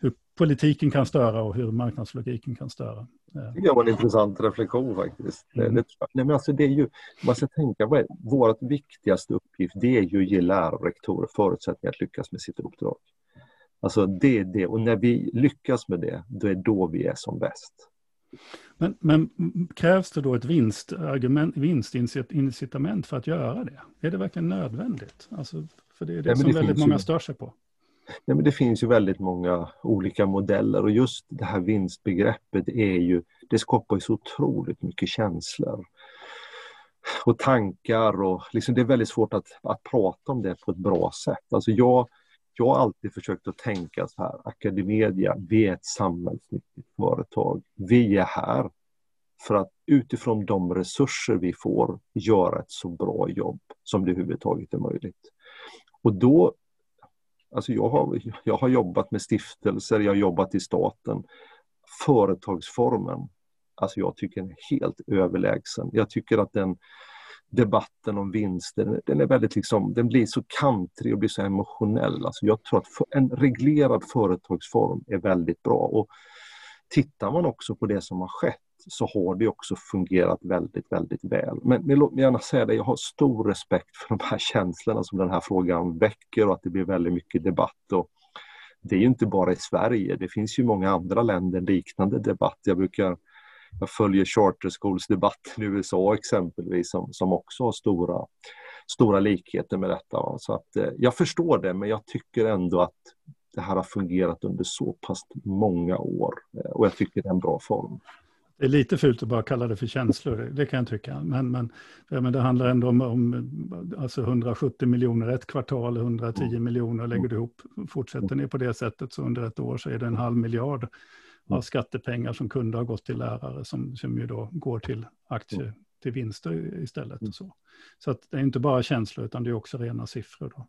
Speaker 2: hur politiken kan störa och hur marknadslogiken kan störa.
Speaker 3: Det var en intressant reflektion faktiskt. Mm. Det, nej, men alltså det är ju, man ska tänka, är, vårt viktigaste uppgift det är ju att ge lärare och rektorer förutsättningar att lyckas med sitt uppdrag. Alltså det är det, och när vi lyckas med det, då är då vi är som bäst.
Speaker 2: Men, men krävs det då ett vinstargument, vinstincitament för att göra det? Är det verkligen nödvändigt? Alltså, för det är det nej, som det väldigt många ju... stör sig på.
Speaker 3: Nej, men det finns ju väldigt många olika modeller och just det här vinstbegreppet är ju, det skapar ju så otroligt mycket känslor och tankar och liksom det är väldigt svårt att, att prata om det på ett bra sätt. Alltså jag, jag har alltid försökt att tänka så här, Academedia, vi är ett samhällsnyttigt företag. Vi är här för att utifrån de resurser vi får göra ett så bra jobb som det överhuvudtaget är möjligt. Och då Alltså jag, har, jag har jobbat med stiftelser, jag har jobbat i staten. Företagsformen, alltså jag tycker den är helt överlägsen. Jag tycker att den debatten om vinster, den är väldigt liksom, den blir så kantrig och blir så emotionell. Alltså jag tror att en reglerad företagsform är väldigt bra. Och tittar man också på det som har skett så har det också fungerat väldigt, väldigt väl. Men, men låt mig gärna säga det, jag har stor respekt för de här känslorna som den här frågan väcker och att det blir väldigt mycket debatt. Och det är ju inte bara i Sverige, det finns ju många andra länder liknande debatt. Jag brukar jag följer charterskolsdebatten i USA exempelvis som, som också har stora, stora likheter med detta. Så att, eh, jag förstår det men jag tycker ändå att det här har fungerat under så pass många år eh, och jag tycker det är en bra form.
Speaker 2: Det är lite fult att bara kalla det för känslor, det kan jag tycka. Men, men, men det handlar ändå om, om alltså 170 miljoner ett kvartal, 110 mm. miljoner lägger du ihop. Fortsätter ni på det sättet så under ett år så är det en halv miljard av mm. skattepengar som kunde ha gått till lärare som, som ju då går till aktier, mm. till vinster istället. Och så så att det är inte bara känslor utan det är också rena siffror. Då.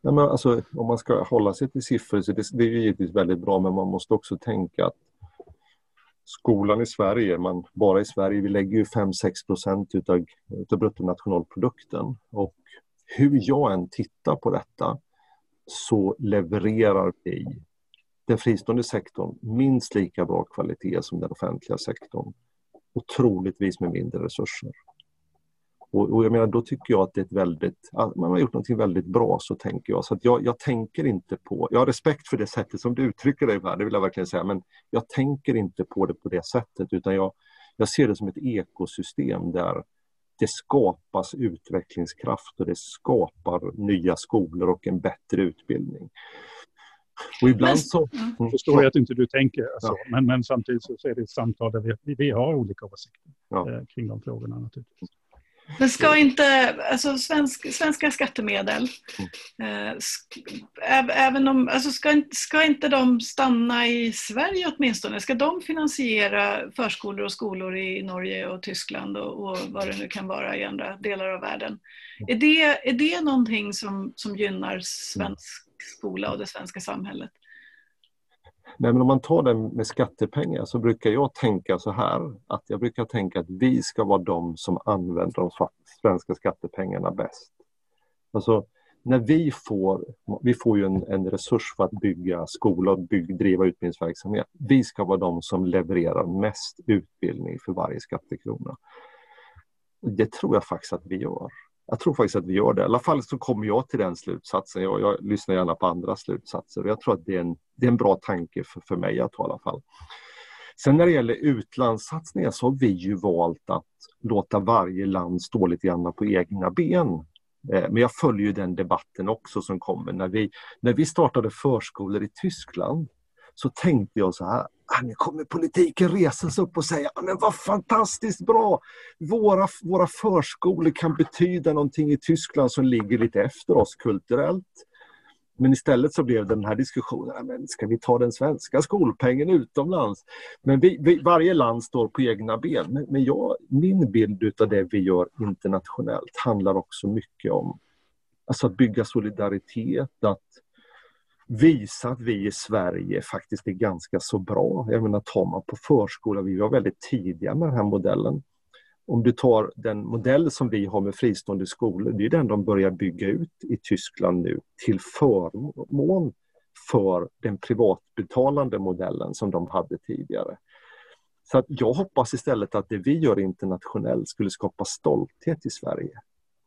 Speaker 3: Ja, men alltså, om man ska hålla sig till siffror så det, det är givetvis väldigt bra men man måste också tänka att skolan i Sverige, man, bara i Sverige, vi lägger ju 5-6 procent utav, utav bruttonationalprodukten. Och hur jag än tittar på detta så levererar vi den fristående sektorn minst lika bra kvalitet som den offentliga sektorn. Otroligtvis med mindre resurser. Och, och, jag menar, då tycker jag att det är ett väldigt, man har gjort någonting väldigt bra så tänker jag. Så att jag, jag tänker inte på, jag har respekt för det sättet som du uttrycker dig här, det vill jag verkligen säga, men jag tänker inte på det på det sättet utan jag, jag ser det som ett ekosystem där det skapas utvecklingskraft och det skapar nya skolor och en bättre utbildning.
Speaker 2: Och ibland så... Jag förstår jag att inte du tänker så, ja. men, men samtidigt så är det ett samtal där vi, vi har olika åsikter ja. eh, kring de frågorna naturligtvis.
Speaker 1: Men ska inte, alltså svensk, svenska skattemedel, eh, även om, alltså ska, ska inte de stanna i Sverige åtminstone? Ska de finansiera förskolor och skolor i Norge och Tyskland och, och vad det nu kan vara i andra delar av världen? Är det, är det någonting som, som gynnar svensk skola och det svenska samhället?
Speaker 3: Nej, men om man tar det med skattepengar så brukar jag tänka så här att jag brukar tänka att vi ska vara de som använder de svenska skattepengarna bäst. Alltså, när vi får, vi får ju en, en resurs för att bygga skola och bygg, driva utbildningsverksamhet. Vi ska vara de som levererar mest utbildning för varje skattekrona. Det tror jag faktiskt att vi gör. Jag tror faktiskt att vi gör det. I alla fall så kommer jag till den slutsatsen. Jag, jag lyssnar gärna på andra slutsatser och jag tror att det är en, det är en bra tanke för, för mig att ha i alla fall. Sen när det gäller utlandssatsningar så har vi ju valt att låta varje land stå lite grann på egna ben. Eh, men jag följer ju den debatten också som kommer. När vi, när vi startade förskolor i Tyskland så tänkte jag så här, nu kommer politiken resa sig upp och säga men vad fantastiskt bra! Våra, våra förskolor kan betyda någonting i Tyskland som ligger lite efter oss kulturellt. Men istället så blev det den här diskussionen, men ska vi ta den svenska skolpengen utomlands? Men vi, vi, varje land står på egna ben. Men, men jag, min bild av det vi gör internationellt handlar också mycket om alltså att bygga solidaritet, att visa att vi i Sverige faktiskt är ganska så bra. Jag menar, tar man på förskola, vi var väldigt tidiga med den här modellen. Om du tar den modell som vi har med fristående skolor, det är den de börjar bygga ut i Tyskland nu till förmån för den privatbetalande modellen som de hade tidigare. Så att jag hoppas istället att det vi gör internationellt skulle skapa stolthet i Sverige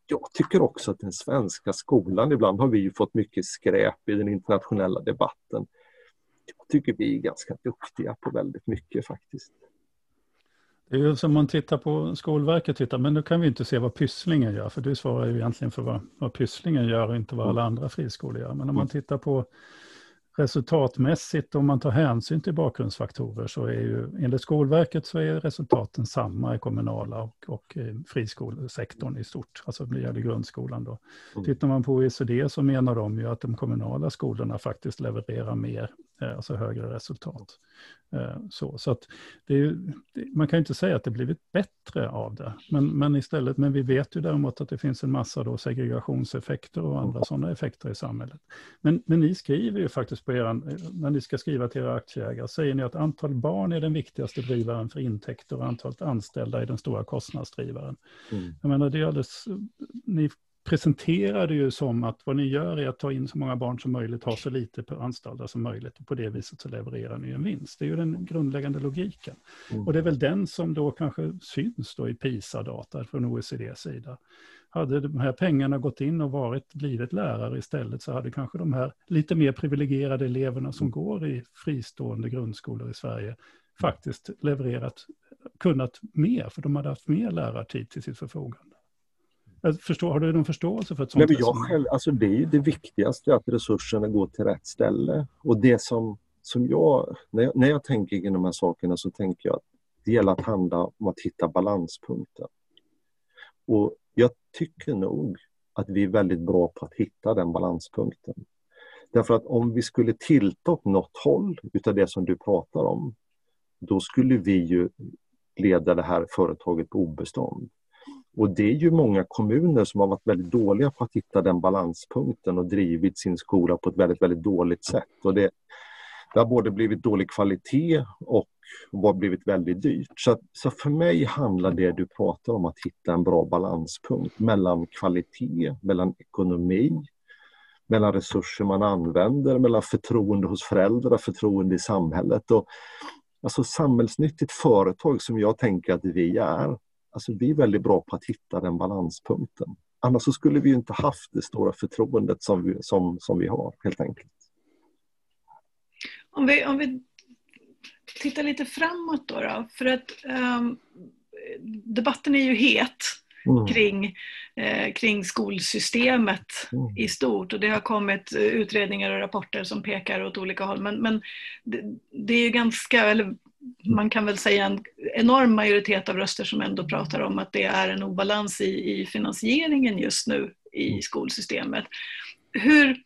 Speaker 3: jag tycker också att den svenska skolan, ibland har vi fått mycket skräp i den internationella debatten. Jag tycker vi är ganska duktiga på väldigt mycket faktiskt.
Speaker 2: Det är ju som man tittar på Skolverket, tittar, men nu kan vi inte se vad Pysslingen gör, för du svarar ju egentligen för vad, vad Pysslingen gör och inte vad alla andra friskolor gör. Men om man mm. tittar på resultatmässigt, om man tar hänsyn till bakgrundsfaktorer, så är ju enligt Skolverket så är resultaten samma i kommunala och, och friskolesektorn i stort, alltså det gäller grundskolan då. Mm. Tittar man på OECD så menar de ju att de kommunala skolorna faktiskt levererar mer, eh, alltså högre resultat. Eh, så, så att det är, man kan ju inte säga att det blivit bättre av det, men, men istället, men vi vet ju däremot att det finns en massa då segregationseffekter och andra sådana effekter i samhället. Men, men ni skriver ju faktiskt på er, när ni ska skriva till era aktieägare, säger ni att antal barn är den viktigaste drivaren för intäkter och antalet anställda är den stora kostnadsdrivaren. Mm. Jag menar, det är alldeles, ni presenterar det ju som att vad ni gör är att ta in så många barn som möjligt, ha så lite på anställda som möjligt och på det viset så levererar ni en vinst. Det är ju den grundläggande logiken. Mm. Och det är väl den som då kanske syns då i PISA-data från OECDs sida. Hade de här pengarna gått in och varit, blivit lärare istället så hade kanske de här lite mer privilegierade eleverna som mm. går i fristående grundskolor i Sverige faktiskt levererat, kunnat mer, för de hade haft mer lärartid till sitt förfogande. Förstår, har du någon förståelse för ett sånt
Speaker 3: Nej, men jag själv, alltså Det är det viktigaste, att resurserna går till rätt ställe. Och det som, som jag när, jag, när jag tänker kring de här sakerna så tänker jag att det gäller att handla om att hitta balanspunkten. Och jag tycker nog att vi är väldigt bra på att hitta den balanspunkten. Därför att om vi skulle tilta åt något håll utav det som du pratar om, då skulle vi ju leda det här företaget på obestånd. Och det är ju många kommuner som har varit väldigt dåliga på att hitta den balanspunkten och drivit sin skola på ett väldigt, väldigt dåligt sätt. Och det, det har både blivit dålig kvalitet och har blivit väldigt dyrt. Så, så för mig handlar det du pratar om att hitta en bra balanspunkt mellan kvalitet, mellan ekonomi, mellan resurser man använder, mellan förtroende hos föräldrar, förtroende i samhället. Och, alltså samhällsnyttigt företag som jag tänker att vi är, Alltså vi är väldigt bra på att hitta den balanspunkten. Annars så skulle vi inte haft det stora förtroendet som vi, som, som vi har helt enkelt.
Speaker 1: Om vi, om vi tittar lite framåt då, då för att um, debatten är ju het mm. kring, eh, kring skolsystemet mm. i stort och det har kommit utredningar och rapporter som pekar åt olika håll men, men det, det är ju ganska, eller man kan väl säga en enorm majoritet av röster som ändå pratar om att det är en obalans i, i finansieringen just nu i mm. skolsystemet. Hur,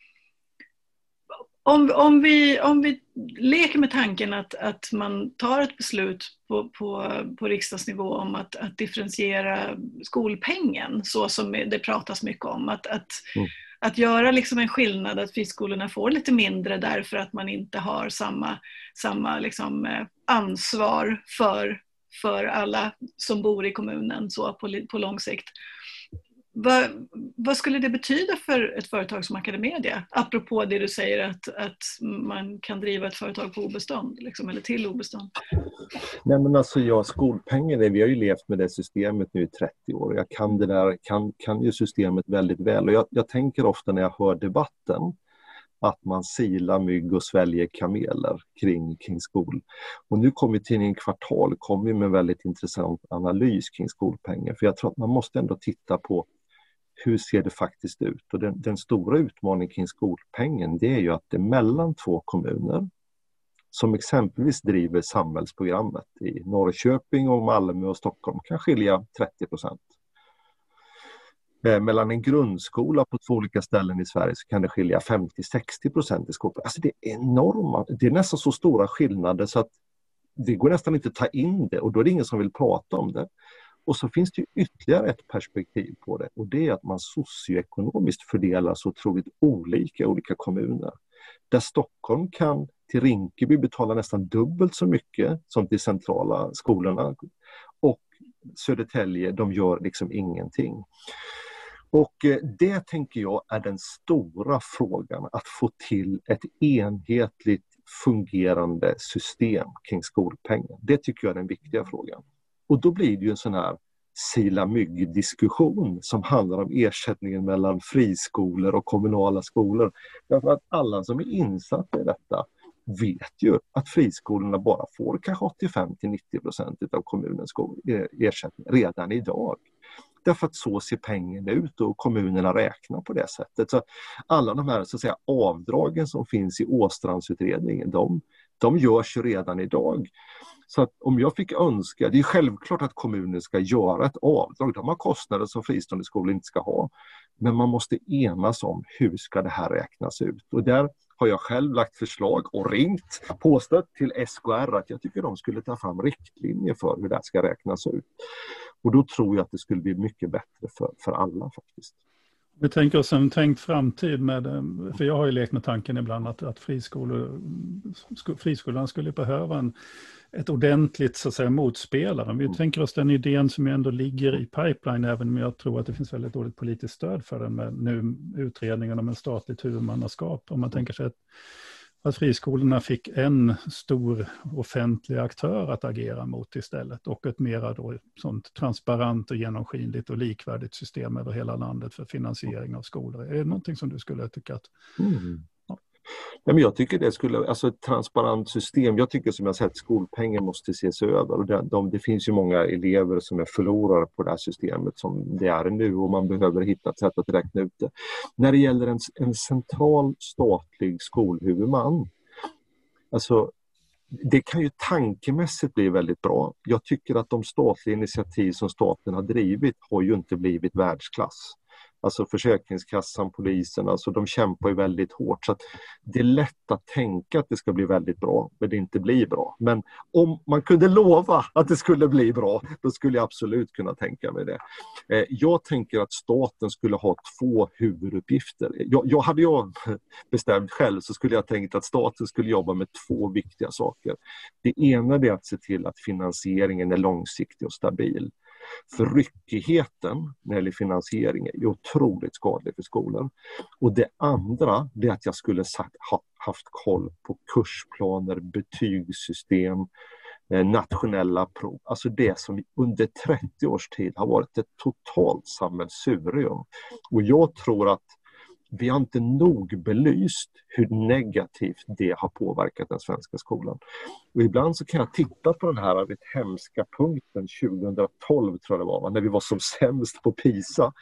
Speaker 1: om, om, vi, om vi leker med tanken att, att man tar ett beslut på, på, på riksdagsnivå om att, att differentiera skolpengen så som det pratas mycket om. Att, att mm att göra liksom en skillnad att friskolorna får lite mindre därför att man inte har samma, samma liksom, eh, ansvar för, för alla som bor i kommunen så på, på lång sikt. Vad, vad, skulle det betyda för ett företag som Academedia? Apropå det du säger att, att man kan driva ett företag på obestånd, liksom, eller till obestånd.
Speaker 3: Nej men alltså jag, skolpengen, vi har ju levt med det systemet nu i 30 år. Jag kan det där, kan, kan ju systemet väldigt väl och jag, jag tänker ofta när jag hör debatten att man silar mygg och sväljer kameler kring, kring skol. Och nu kommer tidningen Kvartal kommer med en väldigt intressant analys kring skolpengen. För jag tror att man måste ändå titta på hur ser det faktiskt ut? Och den, den, stora utmaningen kring skolpengen det är ju att det är mellan två kommuner som exempelvis driver samhällsprogrammet i Norrköping och Malmö och Stockholm kan skilja 30 procent. Eh, mellan en grundskola på två olika ställen i Sverige så kan det skilja 50-60 procent i skolpeng. Alltså det är enorma, det är nästan så stora skillnader så att det går nästan inte att ta in det och då är det ingen som vill prata om det. Och så finns det ytterligare ett perspektiv på det och det är att man socioekonomiskt fördelar så otroligt olika i olika kommuner. Där Stockholm kan till Rinkeby betala nästan dubbelt så mycket som till centrala skolorna. Och Södertälje, de gör liksom ingenting. Och eh, det tänker jag är den stora frågan, att få till ett enhetligt fungerande system kring skolpengen. Det tycker jag är den viktiga frågan. Och då blir det ju en sån här sila mygg-diskussion som handlar om ersättningen mellan friskolor och kommunala skolor. Därför att alla som är insatta i detta vet ju att friskolorna bara får kanske 85 till 90 procent av kommunens eh, ersättning redan idag. Därför att så ser pengen ut och kommunerna räknar på det sättet. Så alla de här så att säga, avdragen som finns i Åstrandsutredningen, de, de görs ju redan idag. Så att om jag fick önska, det är självklart att kommunen ska göra ett avdrag, de har kostnader som fristående skolor inte ska ha. Men man måste enas om hur ska det här räknas ut? Och där har jag själv lagt förslag och ringt, påstått till SKR att jag tycker de skulle ta fram riktlinjer för hur det här ska räknas ut. Och då tror jag att det skulle bli mycket bättre för, för alla faktiskt.
Speaker 2: Vi tänker oss en tänkt framtid med, eh, för jag har ju lekt med tanken ibland att, att friskolor, friskolan skulle behöva en, ett ordentligt så att säga, motspelare. Vi mm. tänker oss den idén som ändå ligger i pipeline, även om jag tror att det finns väldigt dåligt politiskt stöd för den med nu utredningen om en statligt huvudmannaskap. Om man mm. tänker sig att att friskolorna fick en stor offentlig aktör att agera mot istället och ett mera då sånt transparent och genomskinligt och likvärdigt system över hela landet för finansiering av skolor. Är det någonting som du skulle tycka att mm.
Speaker 3: Nej, men jag tycker det skulle, alltså ett transparent system, jag tycker som jag sett skolpengen måste ses över. Och det, de, det finns ju många elever som är förlorare på det här systemet som det är nu och man behöver hitta ett sätt att räkna ut det. När det gäller en, en central statlig skolhuvudman, alltså det kan ju tankemässigt bli väldigt bra. Jag tycker att de statliga initiativ som staten har drivit har ju inte blivit världsklass. Alltså Försäkringskassan, polisen, alltså de kämpar ju väldigt hårt. Så Det är lätt att tänka att det ska bli väldigt bra, men det inte blir bra. Men om man kunde lova att det skulle bli bra, då skulle jag absolut kunna tänka mig det. Eh, jag tänker att staten skulle ha två huvuduppgifter. Jag, jag hade jag bestämt själv så skulle jag tänkt att staten skulle jobba med två viktiga saker. Det ena är att se till att finansieringen är långsiktig och stabil. För ryckigheten när det gäller finansiering är otroligt skadlig för skolan. Och det andra är att jag skulle sagt, ha, haft koll på kursplaner, betygssystem, eh, nationella prov. Alltså det som under 30 års tid har varit ett totalt sammelsurium. Och jag tror att vi har inte nog belyst hur negativt det har påverkat den svenska skolan. Och ibland så kan jag titta på den här vet, hemska punkten 2012 tror jag det var, när vi var som sämst på PISA.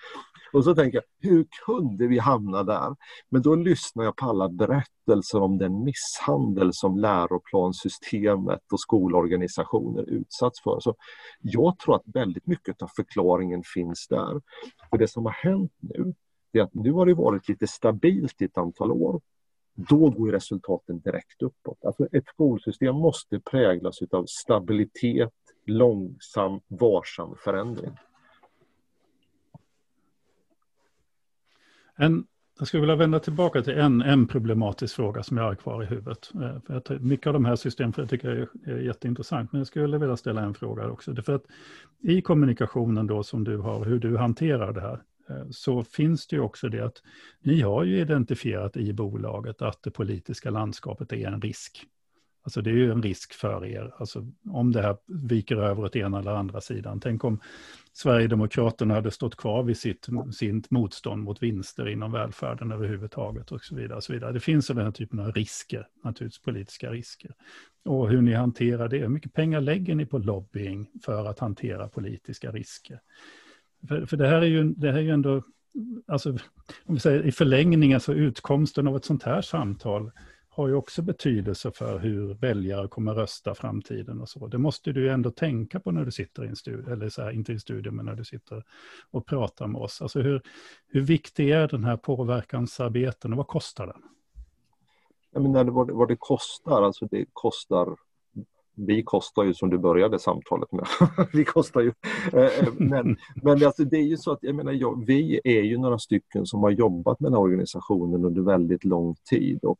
Speaker 3: Och så tänker jag, hur kunde vi hamna där? Men då lyssnar jag på alla berättelser om den misshandel som läroplanssystemet och skolorganisationer utsatts för. Så jag tror att väldigt mycket av förklaringen finns där. För det som har hänt nu, det är att nu har det varit lite stabilt i ett antal år. Då går resultaten direkt uppåt. Alltså ett skolsystem måste präglas av stabilitet, långsam, varsam förändring.
Speaker 2: En, jag skulle vilja vända tillbaka till en, en problematisk fråga som jag har kvar i huvudet. Eh, för jag, mycket av de här systemen för jag tycker jag är, är jätteintressant, men jag skulle vilja ställa en fråga också. För att I kommunikationen då som du har, hur du hanterar det här, Eh, så finns det ju också det att ni har ju identifierat i bolaget att det politiska landskapet är en risk. Alltså det är ju en risk för er, alltså om det här viker över åt ena eller andra sidan. Tänk om Sverigedemokraterna hade stått kvar vid sitt, sitt motstånd mot vinster inom välfärden överhuvudtaget och så vidare. Och så vidare. Det finns den här typen av risker, naturligtvis politiska risker. Och hur ni hanterar det, hur mycket pengar lägger ni på lobbying för att hantera politiska risker? För, för det, här är ju, det här är ju ändå, alltså, om vi säger i förlängningen, så utkomsten av ett sånt här samtal har ju också betydelse för hur väljare kommer rösta framtiden och så. Det måste du ju ändå tänka på när du sitter i en studie, eller så här, inte i en studie, men när du sitter och pratar med oss. Alltså hur, hur viktig är den här påverkansarbeten och vad kostar den?
Speaker 3: Jag menar, vad, vad det kostar, alltså det kostar vi kostar ju som du började samtalet med. vi kostar ju. Eh, eh, men, men alltså det är ju så att jag menar, jag, vi är ju några stycken som har jobbat med den här organisationen under väldigt lång tid. Och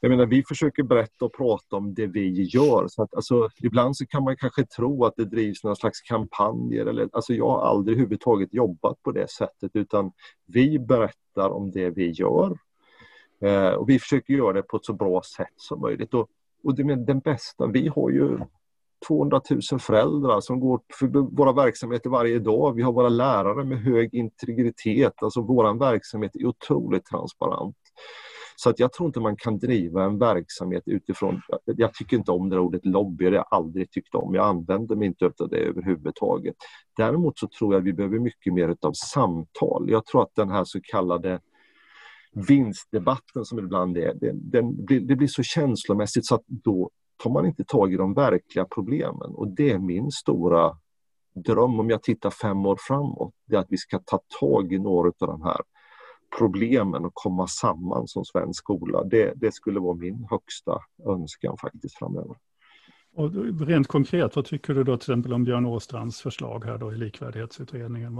Speaker 3: jag menar, vi försöker berätta och prata om det vi gör. Så att, alltså, ibland så kan man kanske tro att det drivs några slags kampanjer. Eller, alltså, jag har aldrig överhuvudtaget jobbat på det sättet utan vi berättar om det vi gör. Eh, och vi försöker göra det på ett så bra sätt som möjligt. Och, och det, den bästa, vi har ju 200 000 föräldrar som går för våra verksamheter varje dag. Vi har våra lärare med hög integritet. Alltså vår verksamhet är otroligt transparent. Så att jag tror inte man kan driva en verksamhet utifrån, jag tycker inte om det ordet lobby, det har jag aldrig tyckt om. Jag använder mig inte av det överhuvudtaget. Däremot så tror jag att vi behöver mycket mer av samtal. Jag tror att den här så kallade vinstdebatten som ibland är, den, den blir, det blir så känslomässigt så att då tar man inte tag i de verkliga problemen. Och det är min stora dröm om jag tittar fem år framåt. Det är att vi ska ta tag i några av de här problemen och komma samman som svensk skola. Det, det skulle vara min högsta önskan faktiskt framöver.
Speaker 2: Och rent konkret, vad tycker du då till exempel om Björn Åstrands förslag här då i likvärdighetsutredningen?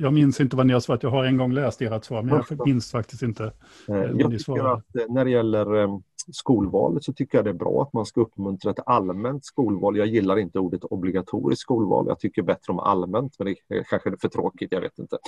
Speaker 2: Jag minns inte vad ni har svarat, jag har en gång läst ert svar, men jag minns faktiskt inte
Speaker 3: eh, Jag tycker att eh, när det gäller eh, skolvalet så tycker jag det är bra att man ska uppmuntra ett allmänt skolval. Jag gillar inte ordet obligatoriskt skolval. Jag tycker bättre om allmänt, men det är kanske är för tråkigt, jag vet inte.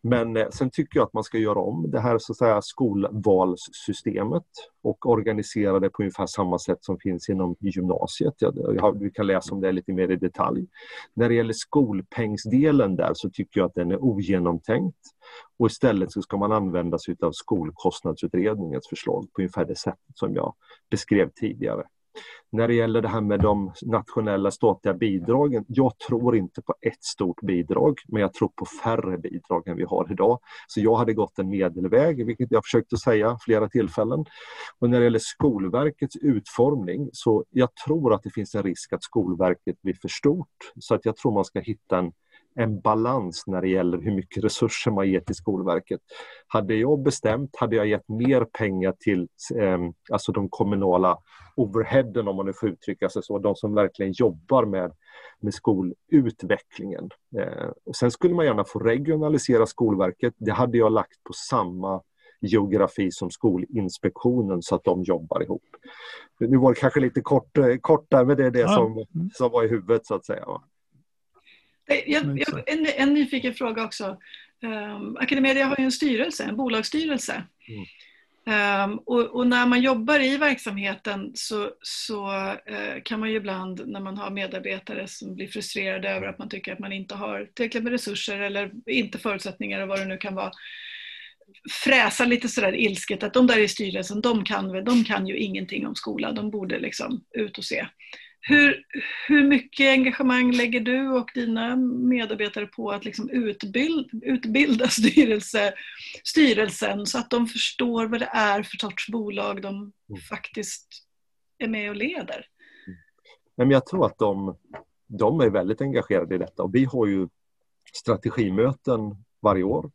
Speaker 3: Men eh, sen tycker jag att man ska göra om det här så att säga, skolvalssystemet och organisera det på ungefär samma sätt som finns inom gymnasiet. Jag, vi kan läsa om det lite mer i detalj. När det gäller skolpengsdelen där så tycker jag att den är ogenomtänkt. Och istället så ska man använda sig av skolkostnadsutredningens förslag på ungefär det sätt som jag beskrev tidigare. När det gäller det här med de nationella statliga bidragen, jag tror inte på ett stort bidrag, men jag tror på färre bidrag än vi har idag. Så jag hade gått en medelväg, vilket jag försökt att säga flera tillfällen. Och när det gäller Skolverkets utformning, så jag tror att det finns en risk att Skolverket blir för stort. Så att jag tror man ska hitta en en balans när det gäller hur mycket resurser man ger till Skolverket. Hade jag bestämt hade jag gett mer pengar till eh, alltså de kommunala overheaden om man nu får uttrycka sig så, de som verkligen jobbar med, med skolutvecklingen. Eh, och sen skulle man gärna få regionalisera Skolverket. Det hade jag lagt på samma geografi som Skolinspektionen så att de jobbar ihop. Nu var det kanske lite kort, eh, kort där, men det är det ja. som, som var i huvudet så att säga.
Speaker 1: Jag, jag, en, en nyfiken fråga också. Um, Academedia har ju en styrelse, en bolagsstyrelse. Mm. Um, och, och, när man jobbar i verksamheten så, så uh, kan man ju ibland när man har medarbetare som blir frustrerade över att man tycker att man inte har tillräckligt med resurser eller inte förutsättningar och vad det nu kan vara fräsa lite sådär ilsket att de där i styrelsen, de kan, de kan ju ingenting om skola, de borde liksom ut och se. Hur, hur mycket engagemang lägger du och dina medarbetare på att liksom utbild, utbilda styrelse, styrelsen så att de förstår vad det är för sorts bolag de mm. faktiskt är med och leder?
Speaker 3: Men jag tror att de, de är väldigt engagerade i detta och vi har ju strategimöten varje år.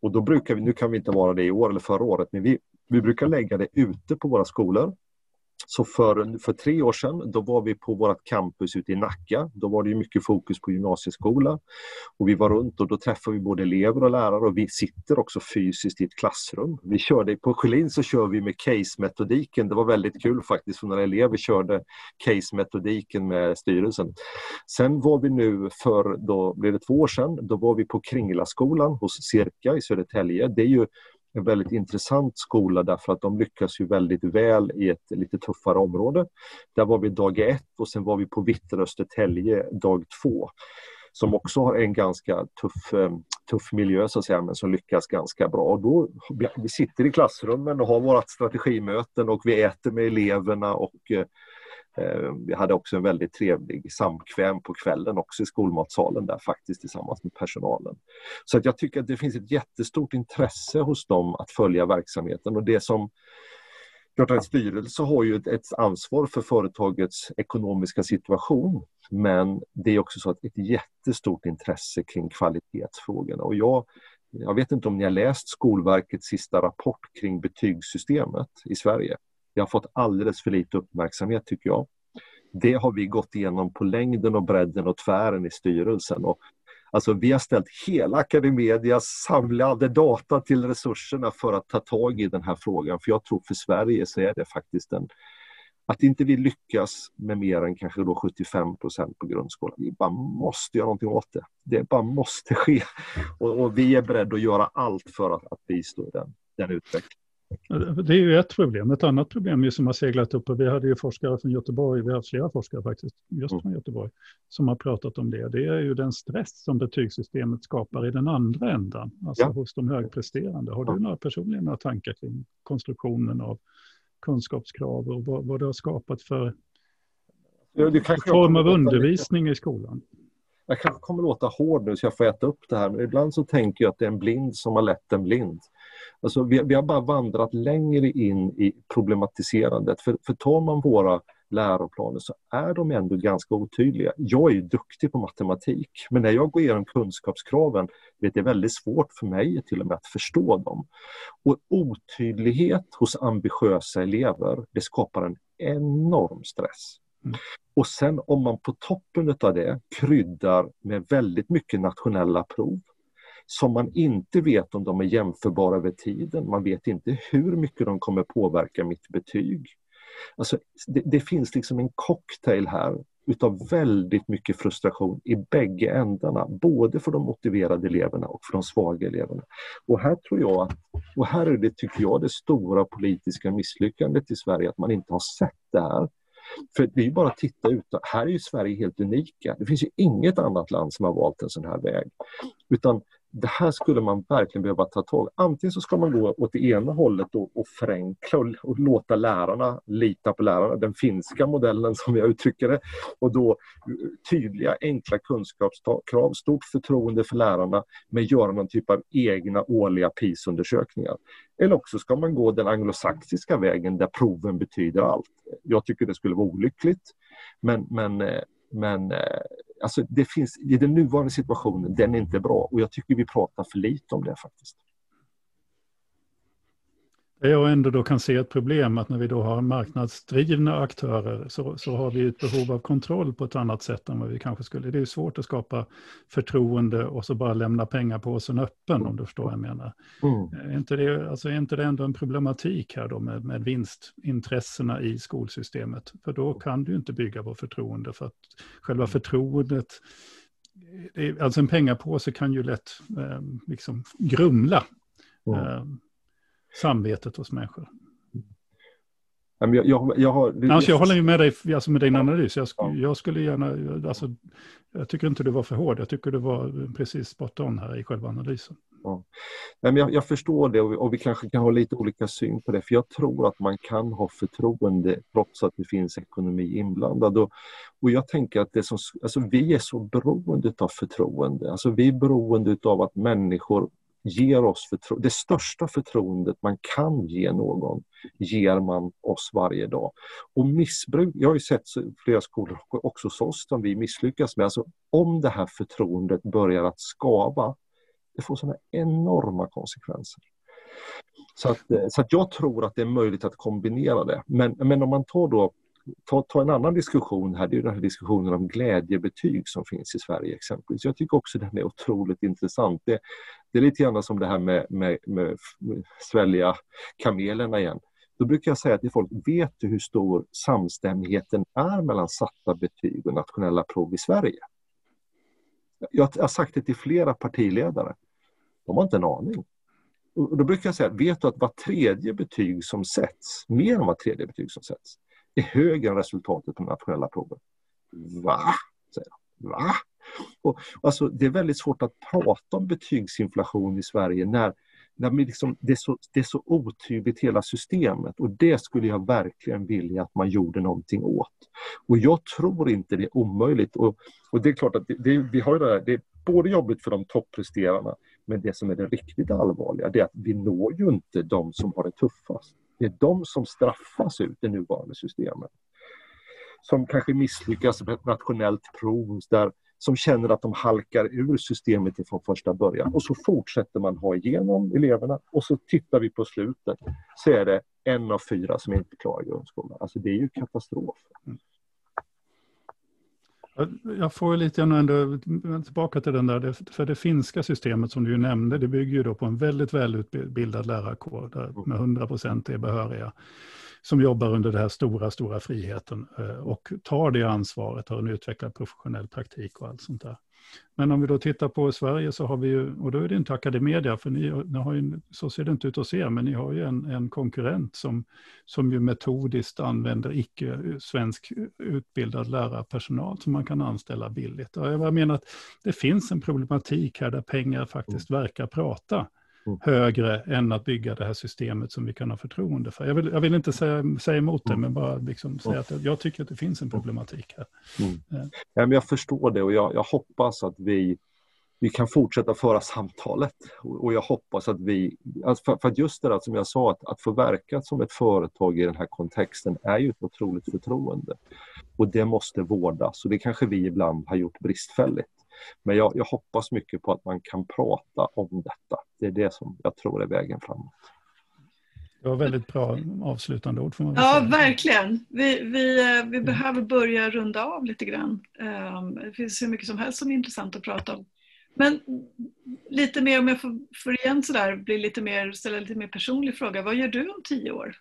Speaker 3: Och då brukar vi, nu kan vi inte vara det i år eller förra året, men vi, vi brukar lägga det ute på våra skolor så för, för tre år sedan då var vi på vårt campus ute i Nacka. Då var det mycket fokus på gymnasieskola. Och vi var runt och då träffade vi både elever och lärare och vi sitter också fysiskt i ett klassrum. Vi körde, på Sjölin så kör vi med case-metodiken. Det var väldigt kul faktiskt för några elever körde case-metodiken med styrelsen. Sen var vi nu för, då blev det två år sedan, då var vi på Kringlaskolan hos Cirka i Södertälje. Det är ju en väldigt intressant skola därför att de lyckas ju väldigt väl i ett lite tuffare område. Där var vi dag ett och sen var vi på Vitterö Östertälje dag två som också har en ganska tuff, eh, tuff miljö så att säga, men som lyckas ganska bra. Och då, vi sitter i klassrummen och har vårt strategimöten och vi äter med eleverna och eh, Eh, vi hade också en väldigt trevlig samkväm på kvällen också i skolmatsalen där faktiskt tillsammans med personalen. Så att jag tycker att det finns ett jättestort intresse hos dem att följa verksamheten och det som Klart en styrelse har ju ett, ett ansvar för företagets ekonomiska situation men det är också så att ett jättestort intresse kring kvalitetsfrågorna och jag, jag vet inte om ni har läst Skolverkets sista rapport kring betygssystemet i Sverige. Det har fått alldeles för lite uppmärksamhet tycker jag. Det har vi gått igenom på längden och bredden och tvären i styrelsen och Alltså vi har ställt hela Academedias samlade data till resurserna för att ta tag i den här frågan. För jag tror för Sverige så är det faktiskt en... Att inte vi lyckas med mer än kanske då 75 procent på grundskolan. Vi bara måste göra någonting åt det. Det bara måste ske. Och, och vi är beredda att göra allt för att, att bistå den, den utvecklingen.
Speaker 2: Det är ju ett problem. Ett annat problem som har seglat upp, och vi hade ju forskare från Göteborg, vi har haft flera forskare faktiskt, just mm. från Göteborg, som har pratat om det. Det är ju den stress som betygssystemet skapar i den andra ändan, alltså ja. hos de högpresterande. Har du några personliga några tankar kring konstruktionen av kunskapskrav och vad, vad det har skapat för ja, form av undervisning i skolan?
Speaker 3: Jag kanske kommer låta hård nu så jag får äta upp det här, men ibland så tänker jag att det är en blind som har lett en blind. Alltså vi, vi har bara vandrat längre in i problematiserandet. För, för tar man våra läroplaner så är de ändå ganska otydliga. Jag är ju duktig på matematik men när jag går igenom kunskapskraven det är väldigt svårt för mig till och med att förstå dem. Och otydlighet hos ambitiösa elever det skapar en enorm stress. Mm. Och sen om man på toppen av det kryddar med väldigt mycket nationella prov som man inte vet om de är jämförbara över tiden. Man vet inte hur mycket de kommer påverka mitt betyg. Alltså, det, det finns liksom en cocktail här utav väldigt mycket frustration i bägge ändarna, både för de motiverade eleverna och för de svaga eleverna. Och här tror jag, och här är det, tycker jag, det stora politiska misslyckandet i Sverige, att man inte har sett det här. För det är bara att titta ut. Här är ju Sverige helt unika. Det finns ju inget annat land som har valt en sån här väg. Utan det här skulle man verkligen behöva ta tag Antingen så ska man gå åt det ena hållet och, och förenkla och, och, låta lärarna lita på lärarna, den finska modellen som jag uttrycker det. Och då eh, tydliga, enkla kunskapskrav, stort förtroende för lärarna, men göra någon typ av egna årliga PIS-undersökningar. Eller också ska man gå den anglosaxiska vägen där proven betyder allt. Jag tycker det skulle vara olyckligt, men, men eh, men eh, alltså det finns, i den nuvarande situationen, den är inte bra och jag tycker vi pratar för lite om det faktiskt.
Speaker 2: Det jag ändå då kan se ett problem att när vi då har marknadsdrivna aktörer så, så har vi ett behov av kontroll på ett annat sätt än vad vi kanske skulle. Det är svårt att skapa förtroende och så bara lämna pengapåsen öppen mm. om du förstår vad jag menar. Mm. Är, inte det, alltså, är inte det ändå en problematik här då med, med vinstintressena i skolsystemet? För då kan du inte bygga på förtroende för att själva förtroendet Alltså en pengapåse kan ju lätt eh, liksom grumla. Mm. Samvetet hos människor.
Speaker 3: Jag, jag, jag, har,
Speaker 2: alltså, jag håller med dig alltså med din analys. Jag, ja. jag, skulle gärna, alltså, jag tycker inte du var för hård. Jag tycker du var precis spot on här i själva analysen. Ja.
Speaker 3: Men jag, jag förstår det och vi, och vi, kanske kan ha lite olika syn på det. För jag tror att man kan ha förtroende trots att det finns ekonomi inblandad. Och, och jag tänker att det som, alltså, vi är så beroende av förtroende. Alltså, vi är beroende av att människor ger oss förtro- det största förtroendet man kan ge någon, ger man oss varje dag. Och missbruk, jag har ju sett flera skolor också hos oss som vi misslyckas med. Alltså, om det här förtroendet börjar att skava, det får sådana enorma konsekvenser. Så, att, eh, så att jag tror att det är möjligt att kombinera det. Men, men om man tar då ta, ta en annan diskussion här, det är den här diskussionen om glädjebetyg som finns i Sverige exempelvis. Jag tycker också den är otroligt intressant. Det, det är lite grann som det här med, med, med, svälja kamelerna igen. Då brukar jag säga till folk, vet du hur stor samstämmigheten är mellan satta betyg och nationella prov i Sverige? Jag har sagt det till flera partiledare. De har inte en aning. Och då brukar jag säga, vet du att var tredje betyg som sätts, mer än var tredje betyg som sätts, är högre än resultatet på nationella proven. Va? Säger de. Va? Och, alltså, det är väldigt svårt att prata om betygsinflation i Sverige när, när liksom, det, är så, det är så otydligt hela systemet och det skulle jag verkligen vilja att man gjorde någonting åt. Och jag tror inte det är omöjligt. Och, och det är klart att det, det, vi har det, här, det är både jobbigt för de toppresterarna men det som är det riktigt allvarliga det är att vi når ju inte de som har det tuffast. Det är de som straffas ut i nuvarande systemet. Som kanske misslyckas med ett nationellt prov där, som känner att de halkar ur systemet från första början. Och så fortsätter man ha igenom eleverna och så tittar vi på slutet så är det en av fyra som inte klarar grundskolan. Alltså det är ju katastrof.
Speaker 2: Jag får lite grann ändå tillbaka till den där, för det finska systemet som du ju nämnde, det bygger ju då på en väldigt välutbildad lärarkår där med 100 procent är behöriga som jobbar under den här stora, stora friheten eh, och tar det ansvaret, har en utvecklad professionell praktik och allt sånt där. Men om vi då tittar på Sverige så har vi ju, och då är det inte Academedia, för ni, ni har ju, så ser det inte ut att se, men ni har ju en, en konkurrent som, som ju metodiskt använder icke-svensk utbildad lärarpersonal som man kan anställa billigt. Och jag menar att det finns en problematik här där pengar faktiskt mm. verkar prata. Mm. högre än att bygga det här systemet som vi kan ha förtroende för. Jag vill, jag vill inte säga, säga emot det, mm. men bara liksom säga att jag tycker att det finns en problematik här.
Speaker 3: Mm. Ja, men jag förstår det och jag, jag hoppas att vi, vi kan fortsätta föra samtalet. Och jag hoppas att vi, för, för att just det där som jag sa, att, att få verka som ett företag i den här kontexten är ju ett otroligt förtroende. Och det måste vårdas och det kanske vi ibland har gjort bristfälligt. Men jag, jag hoppas mycket på att man kan prata om detta. Det är det som jag tror är vägen framåt.
Speaker 2: Det var väldigt bra avslutande ord. Får man
Speaker 1: ja, säga. verkligen. Vi, vi, eh, vi mm. behöver börja runda av lite grann. Ehm, det finns hur mycket som helst som är intressant att prata om. Men lite mer, om jag får, får igen sådär, bli lite mer, ställa lite mer personlig fråga. Vad gör du om tio år?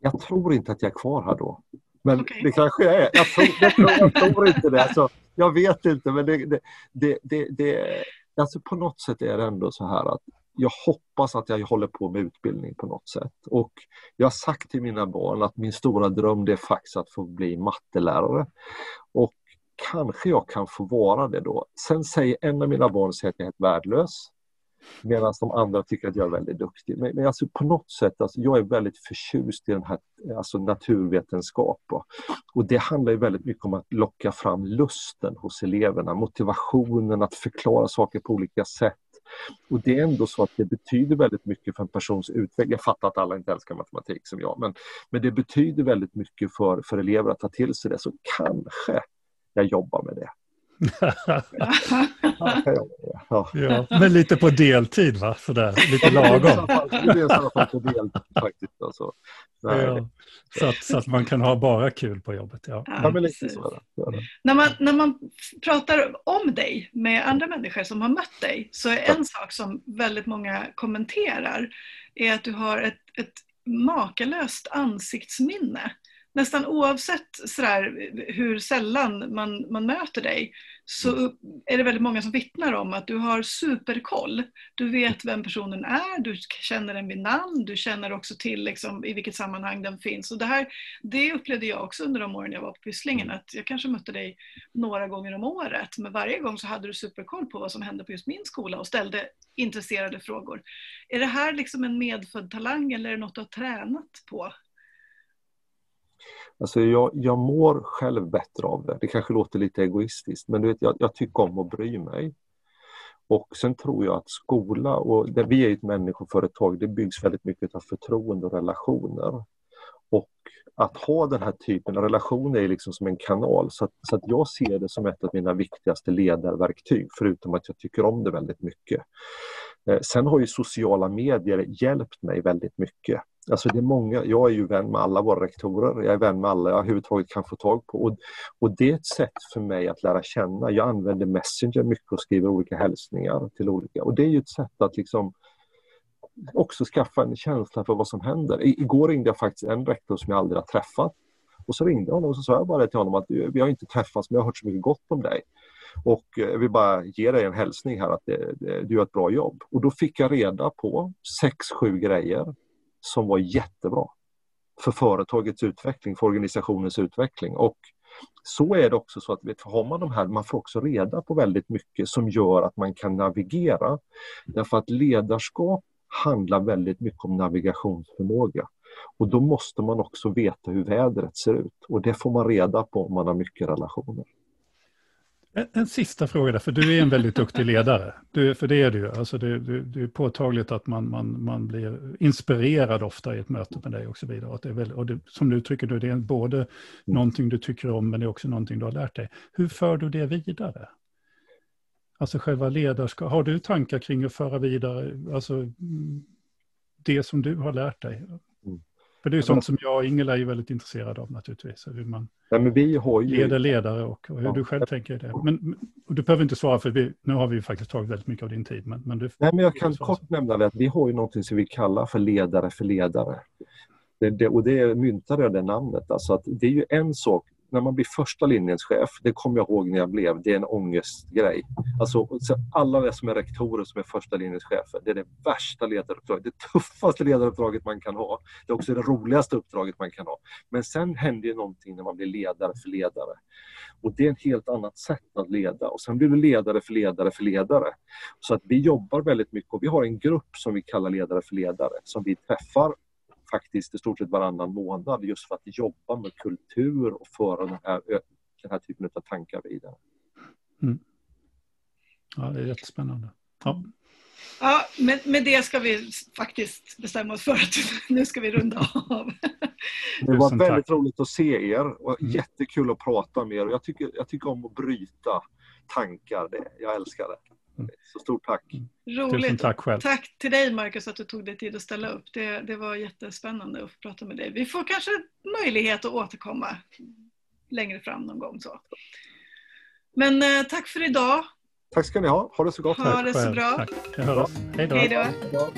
Speaker 3: Jag tror inte att jag är kvar här då. Men okay. det kanske är. Jag tror, jag tror, jag tror inte det. Alltså, jag vet inte, men det, det, det, det, det, alltså på något sätt är det ändå så här att jag hoppas att jag håller på med utbildning på något sätt. Och jag har sagt till mina barn att min stora dröm det är faktiskt att få bli mattelärare. Och kanske jag kan få vara det då. Sen säger en av mina barn säger att jag är helt värdelös. Medan de andra tycker att jag är väldigt duktig. Men, men alltså på något sätt, alltså, jag är väldigt förtjust i den här alltså naturvetenskap. Och, och det handlar ju väldigt mycket om att locka fram lusten hos eleverna, motivationen att förklara saker på olika sätt. Och det är ändå så att det betyder väldigt mycket för en persons utveckling. Jag fattar att alla inte älskar matematik som jag, men, men det betyder väldigt mycket för, för elever att ta till sig det. Så kanske jag jobbar med det
Speaker 2: ja, ja, men lite på deltid va? Sådär, lite lagom.
Speaker 3: Det är i alla fall på deltid faktiskt. Alltså.
Speaker 2: Ja, så, att, så att man kan ha bara kul på jobbet. Ja.
Speaker 3: ja men lite så
Speaker 1: När, man, när man pratar om dig med andra människor som har mött dig så är en sak som väldigt många kommenterar är att du har ett, ett makalöst ansiktsminne nästan oavsett sådär, hur sällan man, man möter dig så mm. är det väldigt många som vittnar om att du har superkoll. Du vet vem personen är, du känner den vid namn, du känner också till liksom, i vilket sammanhang den finns. Och det, här, det upplevde jag också under de åren jag var på Pysslingen, att jag kanske mötte dig några gånger om året, men varje gång så hade du superkoll på vad som hände på just min skola och ställde intresserade frågor. Är det här liksom en medfödd talang eller är det något du har tränat på?
Speaker 3: Alltså jag, jag mår själv bättre av det. Det kanske låter lite egoistiskt men du vet, jag, jag tycker om att bry mig. Och sen tror jag att skola och där vi är ett människoföretag, det byggs väldigt mycket av förtroende och relationer. Och att ha den här typen av relationer är liksom som en kanal så att, så att jag ser det som ett av mina viktigaste ledarverktyg förutom att jag tycker om det väldigt mycket. Eh, sen har ju sociala medier hjälpt mig väldigt mycket. Alltså det är många, jag är ju vän med alla våra rektorer, jag är vän med alla jag överhuvudtaget kan få tag på. Och, och det är ett sätt för mig att lära känna. Jag använder Messenger mycket och skriver olika hälsningar till olika. Och det är ju ett sätt att liksom också skaffa en känsla för vad som händer. I, igår ringde jag faktiskt en rektor som jag aldrig har träffat. Och så ringde jag honom och så sa jag bara till honom att vi har inte träffats men jag har hört så mycket gott om dig. Och eh, jag vill bara ge dig en hälsning här att det, det, du gör ett bra jobb. Och då fick jag reda på sex, sju grejer som var jättebra för företagets utveckling, för organisationens utveckling. Och så är det också så att vet, har man de här, man får också reda på väldigt mycket som gör att man kan navigera. Därför att ledarskap handlar väldigt mycket om navigationsförmåga. Och då måste man också veta hur vädret ser ut och det får man reda på om man har mycket relationer.
Speaker 2: En, en, sista fråga där, för du är en väldigt duktig ledare. Du, för det är du ju. Alltså det, det, det, är påtagligt att man, man, man blir inspirerad ofta i ett möte med dig och så vidare. Och det är väl, och det, som du uttrycker det, det är både mm. någonting du tycker om, men det är också någonting du har lärt dig. Hur för du det vidare? Alltså själva ledarskap. Har du tankar kring att föra vidare alltså, mm, det som du har lärt dig? För det är sånt som jag och Ingela är väldigt intresserade av naturligtvis. Hur man
Speaker 3: har ju...
Speaker 2: leder ledare och, och hur ja. du själv tänker i det. Men, du behöver inte svara för vi, nu har vi faktiskt tagit väldigt mycket av din tid. Men, men du,
Speaker 3: Nej, men jag kan kort nämna att vi har ju någonting som vi kallar för ledare för ledare. Det, det, och det myntade jag det namnet. Alltså att det är ju en sak, när man blir första linjens chef, det kommer jag ihåg när jag blev, det är en ångestgrej. Alltså, alla det som är rektorer som är första linjens chefer, det är det värsta ledaruppdraget, det tuffaste ledaruppdraget man kan ha. Det är också det roligaste uppdraget man kan ha. Men sen händer ju någonting när man blir ledare för ledare. Och det är ett helt annat sätt att leda. Och sen blir du ledare för ledare för ledare. Så att vi jobbar väldigt mycket och vi har en grupp som vi kallar ledare för ledare som vi träffar faktiskt i stort sett varannan månad just för att jobba med kultur och föra den här, den här typen av tankar vidare. Mm.
Speaker 2: Ja, det är jättespännande. Ja.
Speaker 1: Ja, med, med det ska vi faktiskt bestämma oss för att nu ska vi runda av.
Speaker 3: Det var väldigt roligt att se er och mm. jättekul att prata med er. Jag tycker, jag tycker om att bryta tankar. Det, jag älskar det. Mm. Så stort tack. Mm.
Speaker 1: Roligt. Tusen tack själv. Tack till dig Marcus att du tog dig tid att ställa upp. Det, det var jättespännande att få prata med dig. Vi får kanske möjlighet att återkomma längre fram någon gång. Så. Men eh, tack för idag.
Speaker 3: Tack ska ni ha. Ha det så gott.
Speaker 1: Ha det så bra.
Speaker 2: Tack. Hej då.
Speaker 1: Hej då.